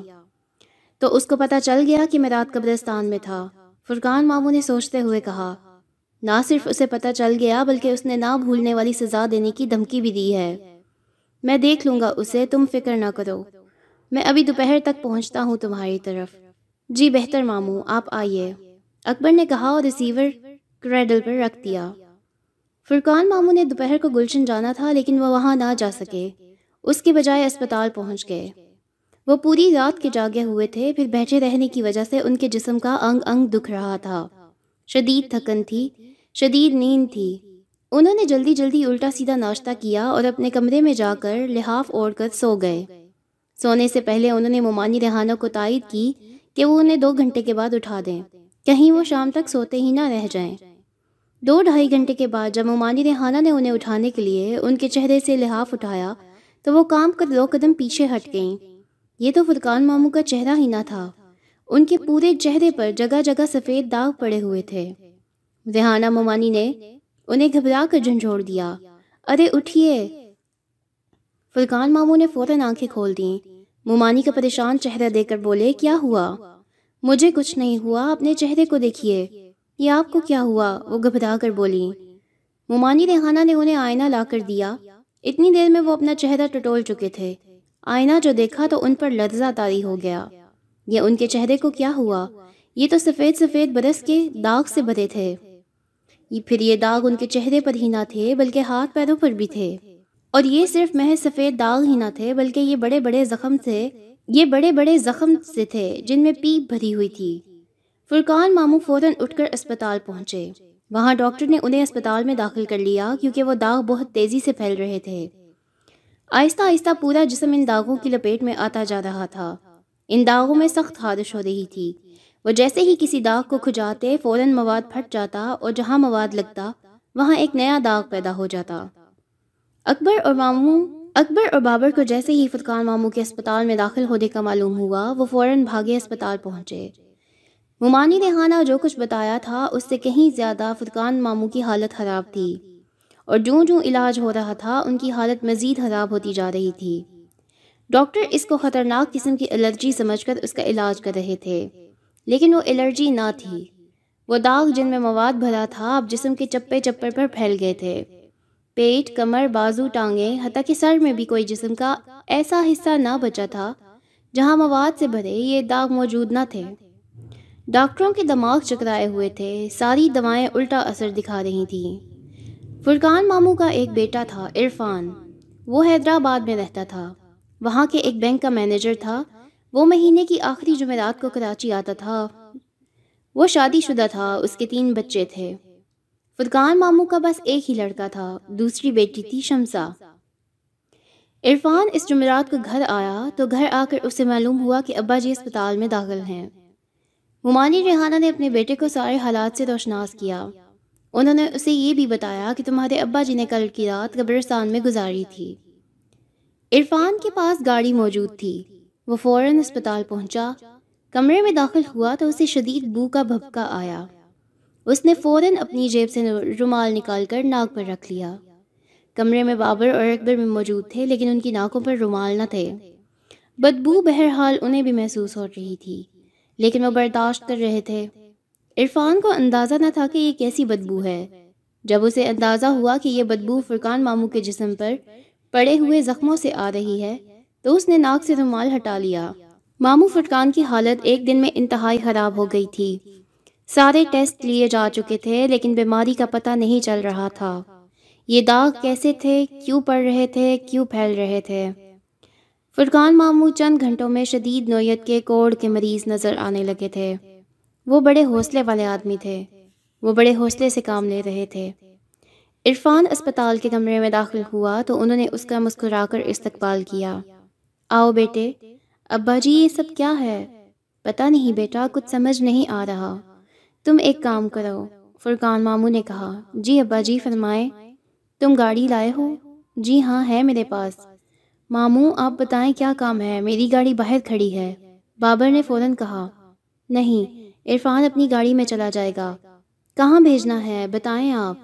تو اس کو پتا چل گیا کہ میں رات قبرستان میں تھا۔ فرقان ماموں نے سوچتے ہوئے کہا، نہ صرف اسے پتہ چل گیا، بلکہ اس نے نہ بھولنے والی سزا دینے کی دھمکی بھی دی ہے۔ میں دیکھ لوں گا اسے، تم فکر نہ کرو۔ میں ابھی دوپہر تک پہنچتا ہوں تمہاری طرف۔ جی بہتر ماموں، آپ آئیے۔ اکبر نے کہا اور ریسیور کریڈل پر رکھ دیا۔ فرقان ماموں نے دوپہر کو گلشن جانا تھا، لیکن وہ وہاں نہ جا سکے۔ اس کے بجائے اسپتال پہنچ گئے۔ وہ پوری رات کے جاگے ہوئے تھے، پھر بیٹھے رہنے کی وجہ سے ان کے جسم کا انگ انگ دکھ رہا تھا۔ شدید تھکن تھی، شدید نیند تھی۔ انہوں نے جلدی جلدی الٹا سیدھا ناشتہ کیا اور اپنے کمرے میں جا کر لحاف اوڑھ کر سو گئے۔ سونے سے پہلے انہوں نے ممانی ریحانہ کو تائید کی کہ وہ انہیں دو گھنٹے کے بعد اٹھا دیں۔ کہیں وہ شام تک سوتے ہی نہ رہ جائیں۔ دو ڈھائی گھنٹے کے بعد جب ممانی ریحانہ نے انہیں اٹھانے کے لیے ان کے چہرے سے لحاف اٹھایا، تو وہ کام کر دو قدم پیچھے ہٹ گئیں۔ یہ تو فرقان ماموں کا چہرہ ہی نہ تھا۔ ان کے پورے چہرے پر جگہ جگہ سفید داغ پڑے ہوئے تھے۔ ریحانہ ممانی نے انہیں گھبرا کر جھنجھوڑ دیا۔ ارے اٹھیے۔ فرقان ماموں نے فوراً آنکھیں کھول دیں۔ ممانی کا پریشان چہرہ دے کر بولے، کیا ہوا؟ مجھے کچھ نہیں ہوا اپنے چہرے کو دیکھیے۔ یہ آپ کو کیا ہوا؟ وہ گھبرا کر بولی۔ ممانی ریحانہ نے انہیں آئینہ لا کر دیا۔ اتنی دیر میں وہ اپنا چہرہ ٹٹول چکے تھے۔ آئینہ جو دیکھا تو ان پر لرزہ تاری ہو گیا۔ یہ ان کے چہرے کو کیا ہوا؟ یہ تو سفید سفید برس کے داغ سے بھرے تھے۔ پھر یہ داغ ان کے چہرے پر ہی نہ تھے، بلکہ ہاتھ پیروں پر بھی تھے۔ اور یہ صرف محض سفید داغ ہی نہ تھے، بلکہ یہ بڑے بڑے زخم سے یہ بڑے بڑے زخم سے تھے جن میں پیپ بھری ہوئی تھی۔ فرقان ماموں فوراً اٹھ کر اسپتال پہنچے۔ وہاں ڈاکٹر نے انہیں اسپتال میں داخل کر لیا، کیونکہ وہ داغ بہت تیزی سے پھیل رہے تھے۔ آہستہ آہستہ پورا جسم ان داغوں کی لپیٹ میں آتا جا رہا تھا۔ ان داغوں میں سخت خارش ہو رہی تھی۔ وہ جیسے ہی کسی داغ کو کھجاتے، فوراً مواد پھٹ جاتا اور جہاں مواد لگتا، وہاں ایک نیا داغ پیدا ہو جاتا۔ اکبر اور ماموں، اکبر اور بابر کو جیسے ہی فتقان ماموں کے اسپتال میں داخل ہونے کا معلوم ہوا، وہ فوراً بھاگے اسپتال پہنچے۔ ممانی ریحانہ جو کچھ بتایا تھا، اس سے کہیں زیادہ فتقان ماموں کی حالت خراب تھی۔ اور جوں جوں علاج ہو رہا تھا، ان کی حالت مزید خراب ہوتی جا رہی تھی۔ ڈاکٹر اس کو خطرناک قسم کی الرجی سمجھ کر اس کا علاج کر رہے تھے۔ لیکن وہ الرجی نہ تھی۔ وہ داغ جن میں مواد بھرا تھا، اب جسم کے چپے چپے پر پھیل گئے تھے۔ پیٹ، کمر، بازو، ٹانگیں، حتیٰ کہ سر میں بھی کوئی جسم کا ایسا حصہ نہ بچا تھا جہاں مواد سے بھرے یہ داغ موجود نہ تھے۔ ڈاکٹروں کے دماغ چکرائے ہوئے تھے، ساری دوائیں الٹا اثر دکھا رہی تھیں۔ فرقان ماموں کا ایک بیٹا تھا، عرفان۔ وہ حیدرآباد میں رہتا تھا۔ وہاں کے ایک بینک کا مینیجر تھا۔ وہ مہینے کی آخری جمعرات کو کراچی آتا تھا۔ وہ شادی شدہ تھا، اس کے تین بچے تھے۔ فرقان ماموں کا بس ایک ہی لڑکا تھا، دوسری بیٹی تھی شمسا۔ عرفان اس جمعرات کو گھر آیا تو گھر آ کر اسے معلوم ہوا کہ ابا جی اسپتال میں داخل ہیں۔ ممانی ریحانہ نے اپنے بیٹے کو سارے حالات سے روشناس کیا۔ انہوں نے اسے یہ بھی بتایا کہ تمہارے ابا جی نے کل کی رات قبرستان میں گزاری تھی۔ عرفان کے پاس گاڑی موجود تھی۔ وہ فوراً اسپتال پہنچا۔ کمرے میں داخل ہوا تو اسے شدید بو کا بھبکا آیا۔ اس نے فوراً اپنی جیب سے رومال نکال کر ناک پر رکھ لیا۔ کمرے میں بابر اور اکبر میں موجود تھے، لیکن ان کی ناکوں پر رومال نہ تھے۔ بدبو بہرحال انہیں بھی محسوس ہو رہی تھی، لیکن وہ برداشت کر رہے تھے۔ عرفان کو اندازہ نہ تھا کہ یہ کیسی بدبو ہے۔ جب اسے اندازہ ہوا کہ یہ بدبو فرقان ماموں کے جسم پر پڑے ہوئے زخموں سے آ رہی ہے، تو اس نے ناک سے رومال ہٹا لیا۔ ماموں فرقان کی حالت ایک دن میں انتہائی خراب ہو گئی تھی۔ سارے ٹیسٹ لیے جا چکے تھے، لیکن بیماری کا پتہ نہیں چل رہا تھا۔ یہ داغ کیسے تھے؟ کیوں پڑ رہے تھے؟ کیوں پھیل رہے تھے؟ فرقان ماموں چند گھنٹوں میں شدید نوعیت کے کوڑ کے مریض نظر آنے لگے تھے۔ وہ بڑے حوصلے والے آدمی تھے۔ وہ بڑے حوصلے سے کام لے رہے تھے۔ عرفان اسپتال کے کمرے میں داخل ہوا تو انہوں نے اس کا مسکرا کر استقبال کیا۔ آؤ بیٹے، ابا جی یہ سب کیا ہے؟ پتہ نہیں بیٹا، کچھ سمجھ نہیں آ رہا۔ تم ایک کام کرو۔ فرقان ماموں نے کہا جی ابا جی فرمائیں۔ تم گاڑی لائے ہو؟ جی ہاں ہے میرے پاس۔ ماموں، آپ بتائیں کیا کام ہے؟ میری گاڑی باہر کھڑی ہے۔ بابر نے فوراً کہا، نہیں، عرفان اپنی گاڑی میں چلا جائے گا۔ کہاں بھیجنا ہے؟ بتائیں آپ۔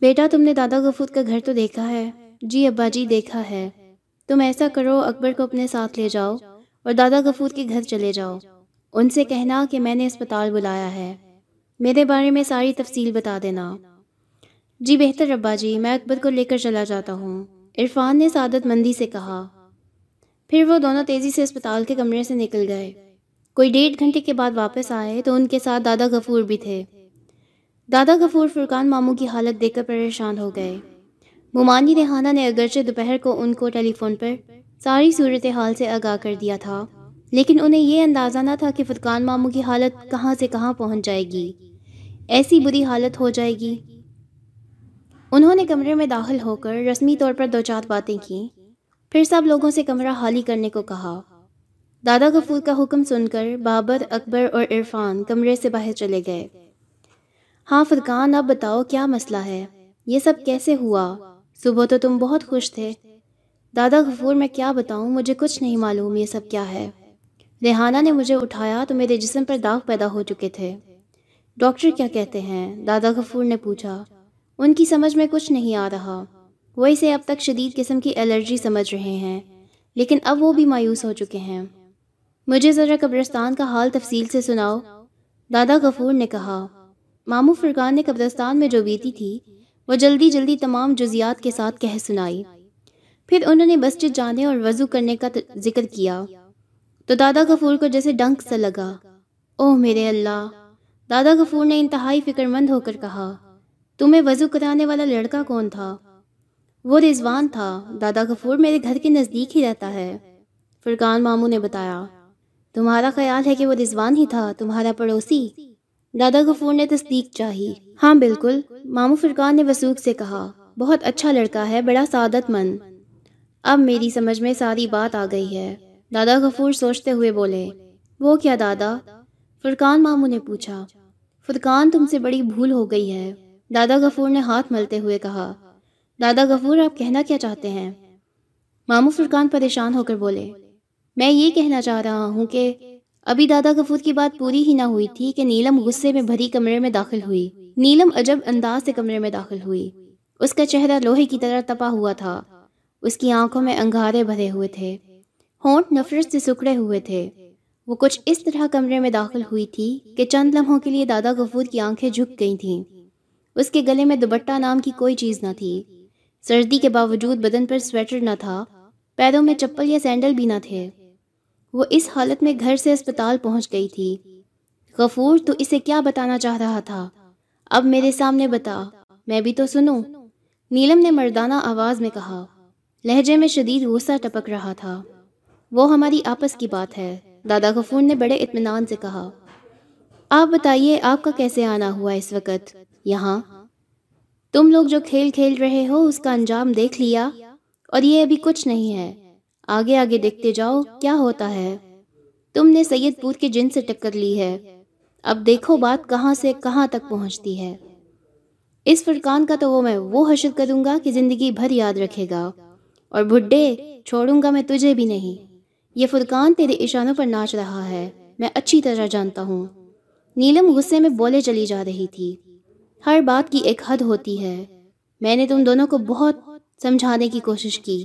بیٹا، تم نے دادا غفور کا گھر تو دیکھا ہے۔ جی ابا جی دیکھا ہے۔ تم ایسا کرو، اکبر کو اپنے ساتھ لے جاؤ اور دادا غفور کے گھر چلے جاؤ۔ ان سے کہنا کہ میں نے اسپتال بلایا ہے۔ میرے بارے میں ساری تفصیل بتا دینا۔ جی بہتر ابا جی میں اکبر کو لے کر چلا جاتا ہوں۔ عرفان نے سعادت مندی سے کہا۔ پھر وہ دونوں تیزی سے اسپتال کے کمرے سے نکل گئے۔ کوئی ڈیڑھ گھنٹے کے بعد واپس آئے تو ان کے ساتھ دادا غفور بھی تھے۔ دادا غفور فرقان ماموں کی حالت دیکھ کر پریشان ہو گئے۔ ممانی ریحانہ نے اگرچہ دوپہر کو ان کو ٹیلی فون پر ساری صورتحال سے آگاہ کر دیا تھا۔ لیکن انہیں یہ اندازہ نہ تھا کہ فتقان ماموں کی حالت کہاں سے کہاں پہنچ جائے گی۔ ایسی بری حالت ہو جائے گی۔ انہوں نے کمرے میں داخل ہو کر رسمی طور پر دو چار باتیں کیں۔ پھر سب لوگوں سے کمرہ حالی کرنے کو کہا۔ دادا غفور کا حکم سن کر بابر، اکبر اور عرفان کمرے سے باہر چلے گئے۔ ہاں فرقان اب بتاؤ کیا مسئلہ ہے؟ یہ سب کیسے ہوا؟ صبح تو تم بہت خوش تھے۔ دادا غفور، میں کیا بتاؤں؟ مجھے کچھ نہیں معلوم یہ سب کیا ہے۔ ریحانہ نے مجھے اٹھایا تو میرے جسم پر داغ پیدا ہو چکے تھے۔ ڈاکٹر کیا کہتے ہیں؟ دادا غفور نے پوچھا۔ ان کی سمجھ میں کچھ نہیں آ رہا۔ وہ اسے اب تک شدید قسم کی الرجی سمجھ رہے ہیں، لیکن اب وہ بھی مایوس ہو چکے ہیں۔ مجھے ذرا قبرستان کا حال تفصیل سے سناؤ۔ دادا غفور نے کہا۔ مامو فرقان نے قبرستان میں جو بیتی تھی، وہ جلدی جلدی تمام جزیات کے ساتھ کہہ سنائی۔ پھر انہوں نے مسجد جانے اور وضو کرنے کا ذکر کیا۔ تو دادا غفور کو جیسے ڈنک سا لگا۔ اوہ میرے اللہ، دادا غفور نے انتہائی فکر مند ہو کر کہا، تمہیں وضو کرانے والا لڑکا کون تھا؟ وہ رضوان تھا۔ دادا غفور میرے گھر کے نزدیک ہی رہتا ہے۔ فرقان ماموں نے بتایا، تمہارا خیال ہے کہ وہ رضوان ہی تھا، تمہارا پڑوسی؟ دادا غفور نے تصدیق چاہی۔ ہاں بالکل، ماموں فرقان نے وسوخ سے کہا، بہت اچھا لڑکا ہے، بڑا سعادت مند۔ اب میری سمجھ میں ساری بات آ گئی ہے۔ دادا غفور سوچتے ہوئے بولے، وہ کیا دادا؟ فرقان ماموں نے پوچھا، فرقان تم سے بڑی بھول ہو گئی ہے؟ دادا غفور نے ہاتھ ملتے ہوئے کہا، دادا غفور، آپ کہنا کیا چاہتے ہیں؟ ماموں فرقان پریشان ہو کر بولے، میں یہ کہنا چاہ رہا ہوں کہ ابھی دادا غفور کی بات پوری ہی نہ ہوئی تھی کہ نیلم غصے میں بھری کمرے میں داخل ہوئی۔ نیلم عجب انداز سے کمرے میں داخل ہوئی۔ اس کا چہرہ لوہے کی طرح تپا ہوا تھا۔ اس کی آنکھوں میں انگارے بھرے ہوئے تھے۔ ہونٹ نفرت سے سکڑے ہوئے تھے۔ وہ کچھ اس طرح کمرے میں داخل ہوئی تھی کہ چند لمحوں کے لیے دادا غفور کی آنکھیں جھک گئی تھیں۔ اس کے گلے میں دوبٹہ نام کی کوئی چیز نہ تھی۔ سردی کے باوجود بدن پر سویٹر نہ تھا، پیروں میں چپل یا سینڈل بھی نہ تھے۔ وہ اس حالت میں گھر سے اسپتال پہنچ گئی تھی۔ غفور، تو اسے کیا بتانا چاہ رہا تھا؟ اب میرے سامنے بتا، میں بھی تو سنوں۔ نیلم نے مردانہ آواز میں کہا، لہجے میں شدید غصہ ٹپک رہا تھا۔ وہ ہماری آپس کی بات ہے۔ دادا غفور نے بڑے اطمینان سے کہا، آپ بتائیے، آپ کا کیسے آنا ہوا اس وقت؟ یہاں۔ تم لوگ جو کھیل کھیل رہے ہو، اس کا انجام دیکھ لیا؟ اور یہ ابھی کچھ نہیں ہے۔ آگے آگے دیکھتے جاؤ، کیا ہوتا ہے؟ تم نے سید پور کے جن سے ٹکر لی ہے۔ اب دیکھو بات کہاں سے کہاں تک پہنچتی ہے۔ اس فرقان کا تو وہ میں وہ حشر کروں گا کہ زندگی بھر یاد رکھے گا۔ اور بھڈے، چھوڑوں گا میں تجھے بھی نہیں۔ یہ فرقان تیرے اشانوں پر ناچ رہا ہے، میں اچھی طرح جانتا ہوں۔ نیلم غصے میں بولے چلی جا رہی تھی۔ ہر بات کی ایک حد ہوتی ہے۔ میں نے تم دونوں کو بہت سمجھانے کی کوشش کی۔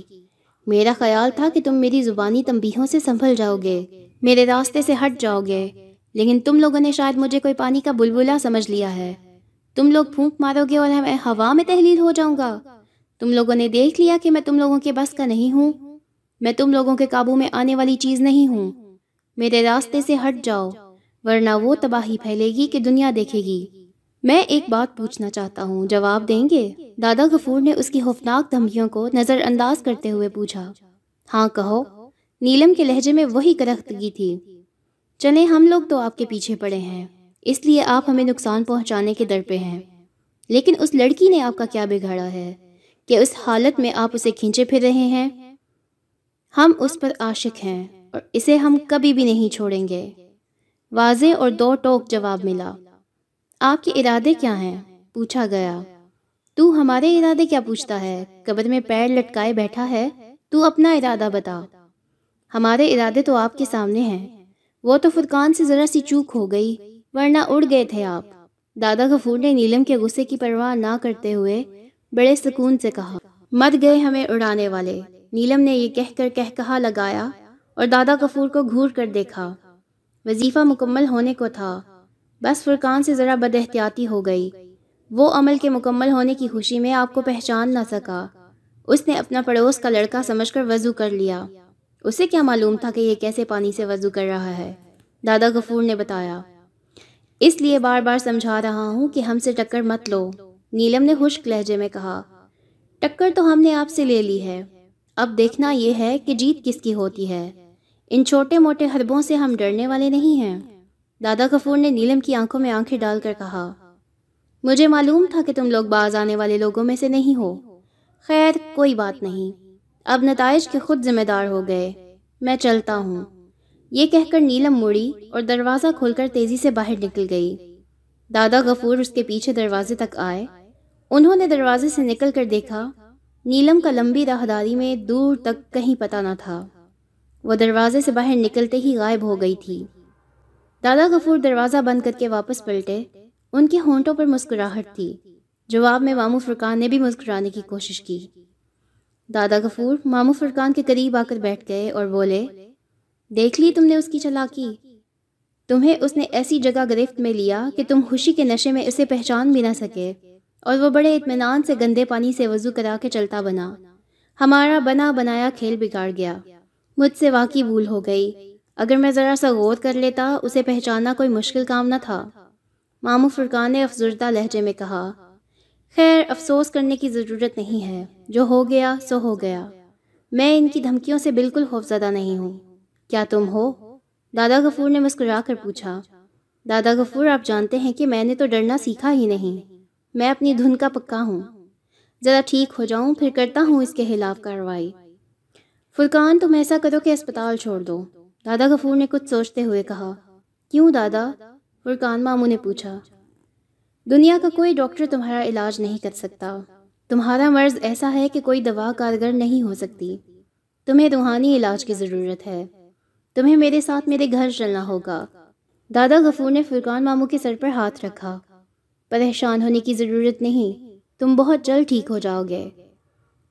میرا خیال تھا کہ تم میری زبانی تنبیہوں سے سنبھل جاؤ گے، میرے راستے سے ہٹ جاؤ گے۔ لیکن تم لوگوں نے شاید مجھے کوئی پانی کا بلبلا سمجھ لیا ہے۔ تم لوگ پھونک مارو گے اور میں ہوا میں تحلیل ہو جاؤں گا۔ تم لوگوں نے دیکھ لیا کہ میں تم لوگوں کے بس کا نہیں ہوں۔ میں تم لوگوں کے قابو میں آنے والی چیز نہیں ہوں۔ میرے راستے سے ہٹ جاؤ، ورنہ وہ تباہی پھیلے گی کہ دنیا دیکھے گی۔ میں ایک بات پوچھنا چاہتا ہوں، جواب دیں گے؟ دادا غفور نے اس کی خوفناک دھمکیوں کو نظر انداز کرتے ہوئے پوچھا۔ ہاں کہو۔ نیلم کے لہجے میں وہی کرختگی تھی۔ چلیں، ہم لوگ تو آپ کے پیچھے پڑے ہیں۔ اس لیے آپ ہمیں نقصان پہنچانے کے در پہ ہیں۔ لیکن اس لڑکی نے آپ کا کیا بگاڑا ہے؟ کہ اس حالت میں آپ اسے کھینچے پھر رہے ہیں؟ ہم اس پر عاشق ہیں اور اسے ہم کبھی بھی نہیں چھوڑیں گے۔ واضح اور دو ٹوک جواب ملا۔ آپ کے ارادے کیا ہیں؟ پوچھا گیا۔ تو ہمارے ارادے کیا پوچھتا ہے؟ قبر میں پیر لٹکائے بیٹھا ہے، تو اپنا ارادہ بتا۔ ہمارے ارادے تو آپ کے سامنے ہیں۔ وہ تو فرقان سے ذرا سی چوک ہو گئی، ورنہ اڑ گئے تھے آپ۔ دادا غفور نے نیلم کے غصے کی پرواہ نہ کرتے ہوئے بڑے سکون سے کہا مر گئے ہمیں اڑانے والے۔ نیلم نے یہ کہہ کر کہہ کہا لگایا اور دادا غفور کو گھور کر دیکھا۔ وظیفہ مکمل ہونے کو تھا۔ بس فرقان سے ذرا بد احتیاطی ہو گئی۔ وہ عمل کے مکمل ہونے کی خوشی میں آپ کو پہچان نہ سکا۔ اس نے اپنا پڑوس کا لڑکا سمجھ کر وضو کر لیا۔ اسے کیا معلوم تھا کہ یہ کیسے پانی سے وضو کر رہا ہے؟ دادا غفور نے بتایا۔ اس لیے بار بار سمجھا رہا ہوں کہ ہم سے ٹکر مت لو۔ نیلم نے خشک لہجے میں کہا۔ ٹکر تو ہم نے آپ سے لے لی ہے۔ اب دیکھنا یہ ہے کہ جیت کس کی ہوتی ہے۔ ان چھوٹے موٹے حربوں سے ہم ڈرنے والے نہیں ہیں۔ دادا کفور نے نیلم کی آنکھوں میں آنکھیں ڈال کر کہا، مجھے معلوم تھا کہ تم لوگ باز آنے والے لوگوں میں سے نہیں ہو۔ خیر، کوئی بات نہیں۔ اب نتائج کے خود ذمہ دار ہو گئے۔ میں چلتا ہوں۔ یہ کہہ کر نیلم مڑی اور دروازہ کھول کر تیزی سے باہر نکل گئی۔ دادا غفور اس کے پیچھے دروازے تک آئے۔ انہوں نے دروازے سے نکل کر دیکھا نیلم کا لمبی راہداری میں دور تک کہیں پتہ نہ تھا۔ وہ دروازے سے باہر نکلتے ہی غائب ہو گئی تھی۔ دادا غفور دروازہ بند کر کے واپس پلٹے۔ ان کے ہونٹوں پر مسکراہٹ تھی۔ جواب میں مامو فرقان نے بھی مسکرانے کی کوشش کی۔ دادا غفور مامو فرقان کے قریب آ کر بیٹھ گئے اور بولے، دیکھ لی تم نے اس کی چلاکی۔ تمہیں اس نے ایسی جگہ گرفت میں لیا کہ تم خوشی کے نشے میں اسے پہچان بھی نہ سکے۔ اور وہ بڑے اطمینان سے گندے پانی سے وضو کرا کے چلتا بنا۔ ہمارا بنا بنایا کھیل بگاڑ گیا۔ مجھ سے واقعی بھول ہو گئی۔ اگر میں ذرا سا غور کر لیتا، اسے پہچاننا کوئی مشکل کام نہ تھا۔ مامو فرقان نے افزردہ لہجے میں کہا، خیر، افسوس کرنے کی ضرورت نہیں ہے۔ جو ہو گیا، سو ہو گیا۔ میں ان کی دھمکیوں سے بالکل خوفزدہ نہیں ہوں۔ کیا تم ہو؟ دادا غفور نے مسکرا کر پوچھا۔ دادا غفور، آپ جانتے ہیں کہ میں نے تو ڈرنا سیکھا ہی نہیں۔ میں اپنی دھن کا پکا ہوں۔ ذرا ٹھیک ہو جاؤں، پھر کرتا ہوں اس کے خلاف کارروائی۔ فرقان تم ایسا کرو کہ اسپتال چھوڑ دو۔ دادا غفور نے کچھ سوچتے ہوئے کہا، کیوں دادا؟ فرقان ماموں نے پوچھا، دنیا کا کوئی ڈاکٹر تمہارا علاج نہیں کر سکتا۔ تمہارا مرض ایسا ہے کہ کوئی دوا کارگر نہیں ہو سکتی۔ تمہیں روحانی علاج کی ضرورت ہے۔ تمہیں میرے ساتھ میرے گھر چلنا ہوگا۔ دادا غفور نے فرقان ماموں کے سر پر ہاتھ رکھا۔ پریشان ہونے کی ضرورت نہیں، تم بہت جلد ٹھیک ہو جاؤ گے۔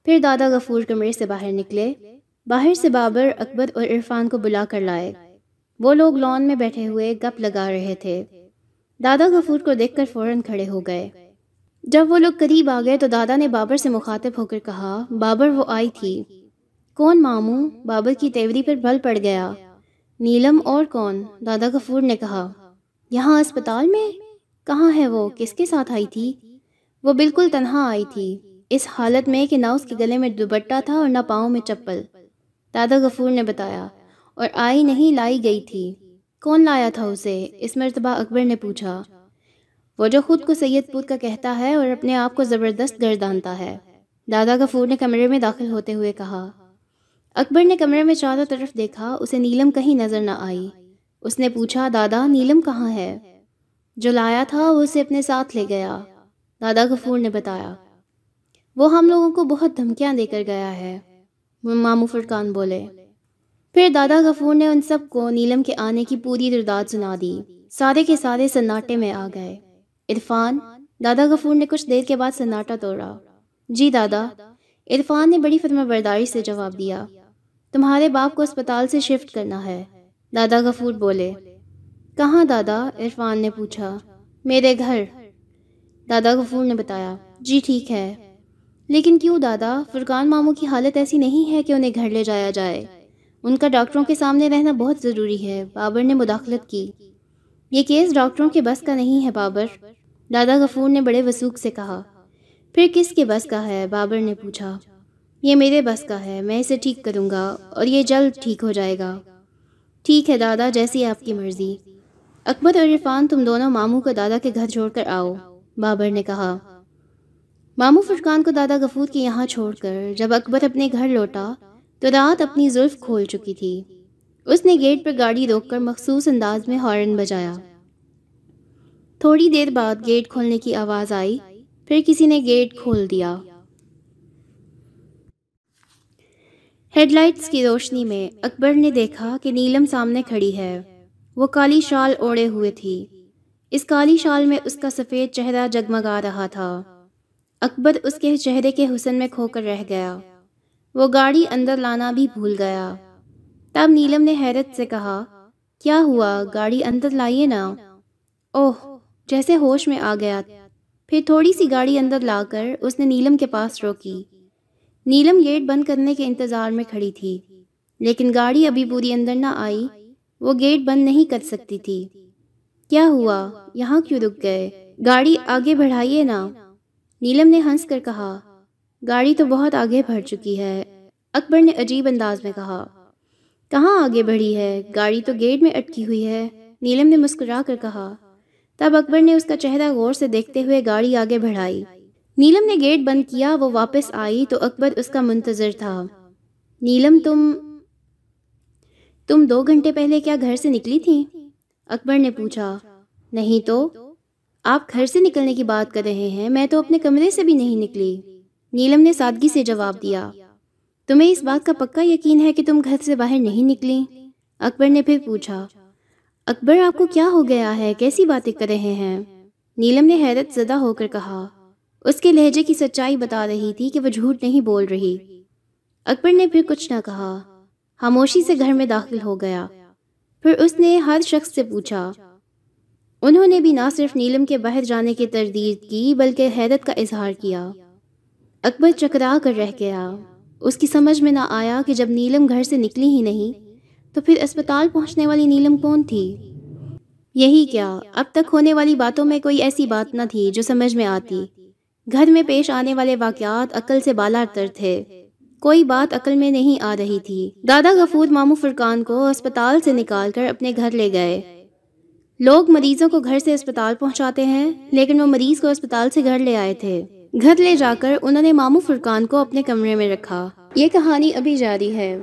پھر دادا غفور کمرے سے باہر نکلے۔ باہر سے بابر، اکبر اور عرفان کو بلا کر لائے۔ وہ لوگ لان میں بیٹھے ہوئے گپ لگا رہے تھے۔ دادا غفور کو دیکھ کر فوراً کھڑے ہو گئے۔ جب وہ لوگ قریب آ گئے تو دادا نے بابر سے مخاطب ہو کر کہا، بابر وہ آئی تھی۔ کون ماموں؟ بابر کی تیوری پر بل پڑ گیا۔ نیلم اور کون؟ دادا غفور نے کہا، یہاں اسپتال میں؟ کہاں ہے وہ؟ کس کے ساتھ آئی تھی؟ وہ بالکل تنہا آئی تھی۔ اس حالت میں کہ نہ اس کے گلے میں دوبٹہ تھا اور نہ پاؤں میں چپل۔ دادا غفور نے بتایا، اور آئی نہیں، لائی گئی تھی۔ کون لایا تھا اسے؟ اس مرتبہ اکبر نے پوچھا۔ وہ جو خود کو سید پور کا کہتا ہے اور اپنے آپ کو زبردست گردانتا ہے۔ دادا غفور نے کمرے میں داخل ہوتے ہوئے کہا۔ اکبر نے کمرے میں چاروں طرف دیکھا، اسے نیلم کہیں نظر نہ آئی۔ اس نے پوچھا، دادا، نیلم کہاں ہے؟ جو لایا تھا وہ اسے اپنے ساتھ لے گیا۔ دادا غفور نے بتایا، وہ ہم لوگوں کو بہت دھمکیاں دے کر گیا ہے۔ مامو فرقان بولے، پھر دادا غفور نے ان سب کو نیلم کے آنے کی پوری درداد سنا دی۔ سارے کے سارے سناٹے میں آ گئے۔ عرفان، دادا غفور نے کچھ دیر کے بعد سناٹا توڑا۔ جی دادا، عرفان نے بڑی فرما برداری سے جواب دیا، تمہارے باپ کو اسپتال سے شفٹ کرنا ہے۔ دادا غفور بولے کہاں دادا؟ عرفان نے پوچھا۔ میرے گھر۔ دادا غفور نے بتایا۔ جی ٹھیک ہے۔ لیکن کیوں دادا؟ فرقان ماموں کی حالت ایسی نہیں ہے کہ انہیں گھر لے جایا جائے۔ ان کا ڈاکٹروں کے سامنے رہنا بہت ضروری ہے۔ بابر نے مداخلت کی۔ یہ کیس ڈاکٹروں کے بس کا نہیں ہے بابر۔ دادا غفور نے بڑے وسوخ سے کہا۔ پھر کس کے بس کا ہے؟ بابر نے پوچھا۔ یہ میرے بس کا ہے۔ میں اسے ٹھیک کروں گا اور یہ جلد ٹھیک ہو جائے گا۔ ٹھیک ہے دادا، جیسی آپ کی مرضی۔ اکبر اور عرفان، تم دونوں ماموں کو دادا کے گھر چھوڑ کر آؤ، بابر نے کہا۔ مامو فرقان کو دادا غفور کے یہاں چھوڑ کر جب اکبر اپنے گھر لوٹا تو رات اپنی زلف کھول چکی تھی۔ اس نے گیٹ پر گاڑی روک کر مخصوص انداز میں ہارن بجایا۔ تھوڑی دیر بعد گیٹ کھولنے کی آواز آئی، پھر کسی نے گیٹ کھول دیا۔ ہیڈ لائٹس کی روشنی میں اکبر نے دیکھا کہ نیلم سامنے کھڑی ہے۔ وہ کالی شال اوڑے ہوئے تھی۔ اس کالی شال میں اس کا سفید چہرہ جگمگا رہا تھا۔ اکبر اس کے چہرے کے حسن میں کھو کر رہ گیا۔ وہ گاڑی اندر لانا بھی بھول گیا۔ تب نیلم نے حیرت سے کہا، کیا ہوا؟ گاڑی اندر لائیے نا۔ اوہ، جیسے ہوش میں آ گیا۔ پھر تھوڑی سی گاڑی اندر لا کر اس نے نیلم کے پاس روکی۔ نیلم گیٹ بند کرنے کے انتظار میں کھڑی تھی، لیکن گاڑی ابھی پوری اندر نہ آئی۔ وہ گیٹ بند نہیں کر سکتی تھی۔ کیا ہوا؟ یہاں کیوں رک گئے؟ گاڑی آگے بڑھائیے نا۔ نیلم نے ہنس کر کہا، گاڑی تو بہت آگے بڑھ چکی ہے۔ اکبر نے عجیب انداز میں کہا، کہاں آگے بڑھی ہے؟ گاڑی تو گیٹ میں اٹکی ہوئی ہے۔ نیلم نے مسکرا کر کہا، تب اکبر نے اس کا چہرہ غور سے دیکھتے ہوئے گاڑی آگے بڑھائی۔ نیلم نے گیٹ بند کیا، وہ واپس آئی تو اکبر اس کا منتظر تھا۔ نیلم، تم تم دو گھنٹے پہلے کیا گھر سے نکلی تھی؟ اکبر نے پوچھا، نہیں تو؟ آپ گھر سے نکلنے کی بات کر رہے ہیں، میں تو اپنے کمرے سے بھی نہیں نکلی۔ نیلم نے سادگی سے جواب دیا، تمہیں اس بات کا پکا یقین ہے کہ تم گھر سے باہر نہیں نکلی؟ اکبر نے پھر پوچھا، اکبر آپ کو کیا ہو گیا ہے؟ کیسی باتیں کر رہے ہیں؟ نیلم نے حیرت زدہ ہو کر کہا، اس کے لہجے کی سچائی بتا رہی تھی کہ وہ جھوٹ نہیں بول رہی۔ اکبر نے پھر کچھ نہ کہا۔ خاموشی سے گھر میں داخل ہو گیا۔ پھر اس نے ہر شخص سے پوچھا، انہوں نے بھی نہ صرف نیلم کے باہر جانے کی تردید کی بلکہ حیرت کا اظہار کیا۔ اکبر چکرا کر رہ گیا۔ اس کی سمجھ میں نہ آیا کہ جب نیلم گھر سے نکلی ہی نہیں، تو پھر اسپتال پہنچنے والی نیلم کون تھی؟ یہی کیا، اب تک ہونے والی باتوں میں کوئی ایسی بات نہ تھی جو سمجھ میں آتی۔ گھر میں پیش آنے والے واقعات عقل سے بالا تر تھے۔ کوئی بات عقل میں نہیں آ رہی تھی۔ دادا غفور مامو فرقان کو اسپتال سے نکال کر اپنے گھر لے گئے۔ لوگ مریضوں کو گھر سے اسپتال پہنچاتے ہیں، لیکن وہ مریض کو اسپتال سے گھر لے آئے تھے۔ گھر لے جا کر انہوں نے مامو فرقان کو اپنے کمرے میں رکھا۔ یہ کہانی ابھی جاری ہے۔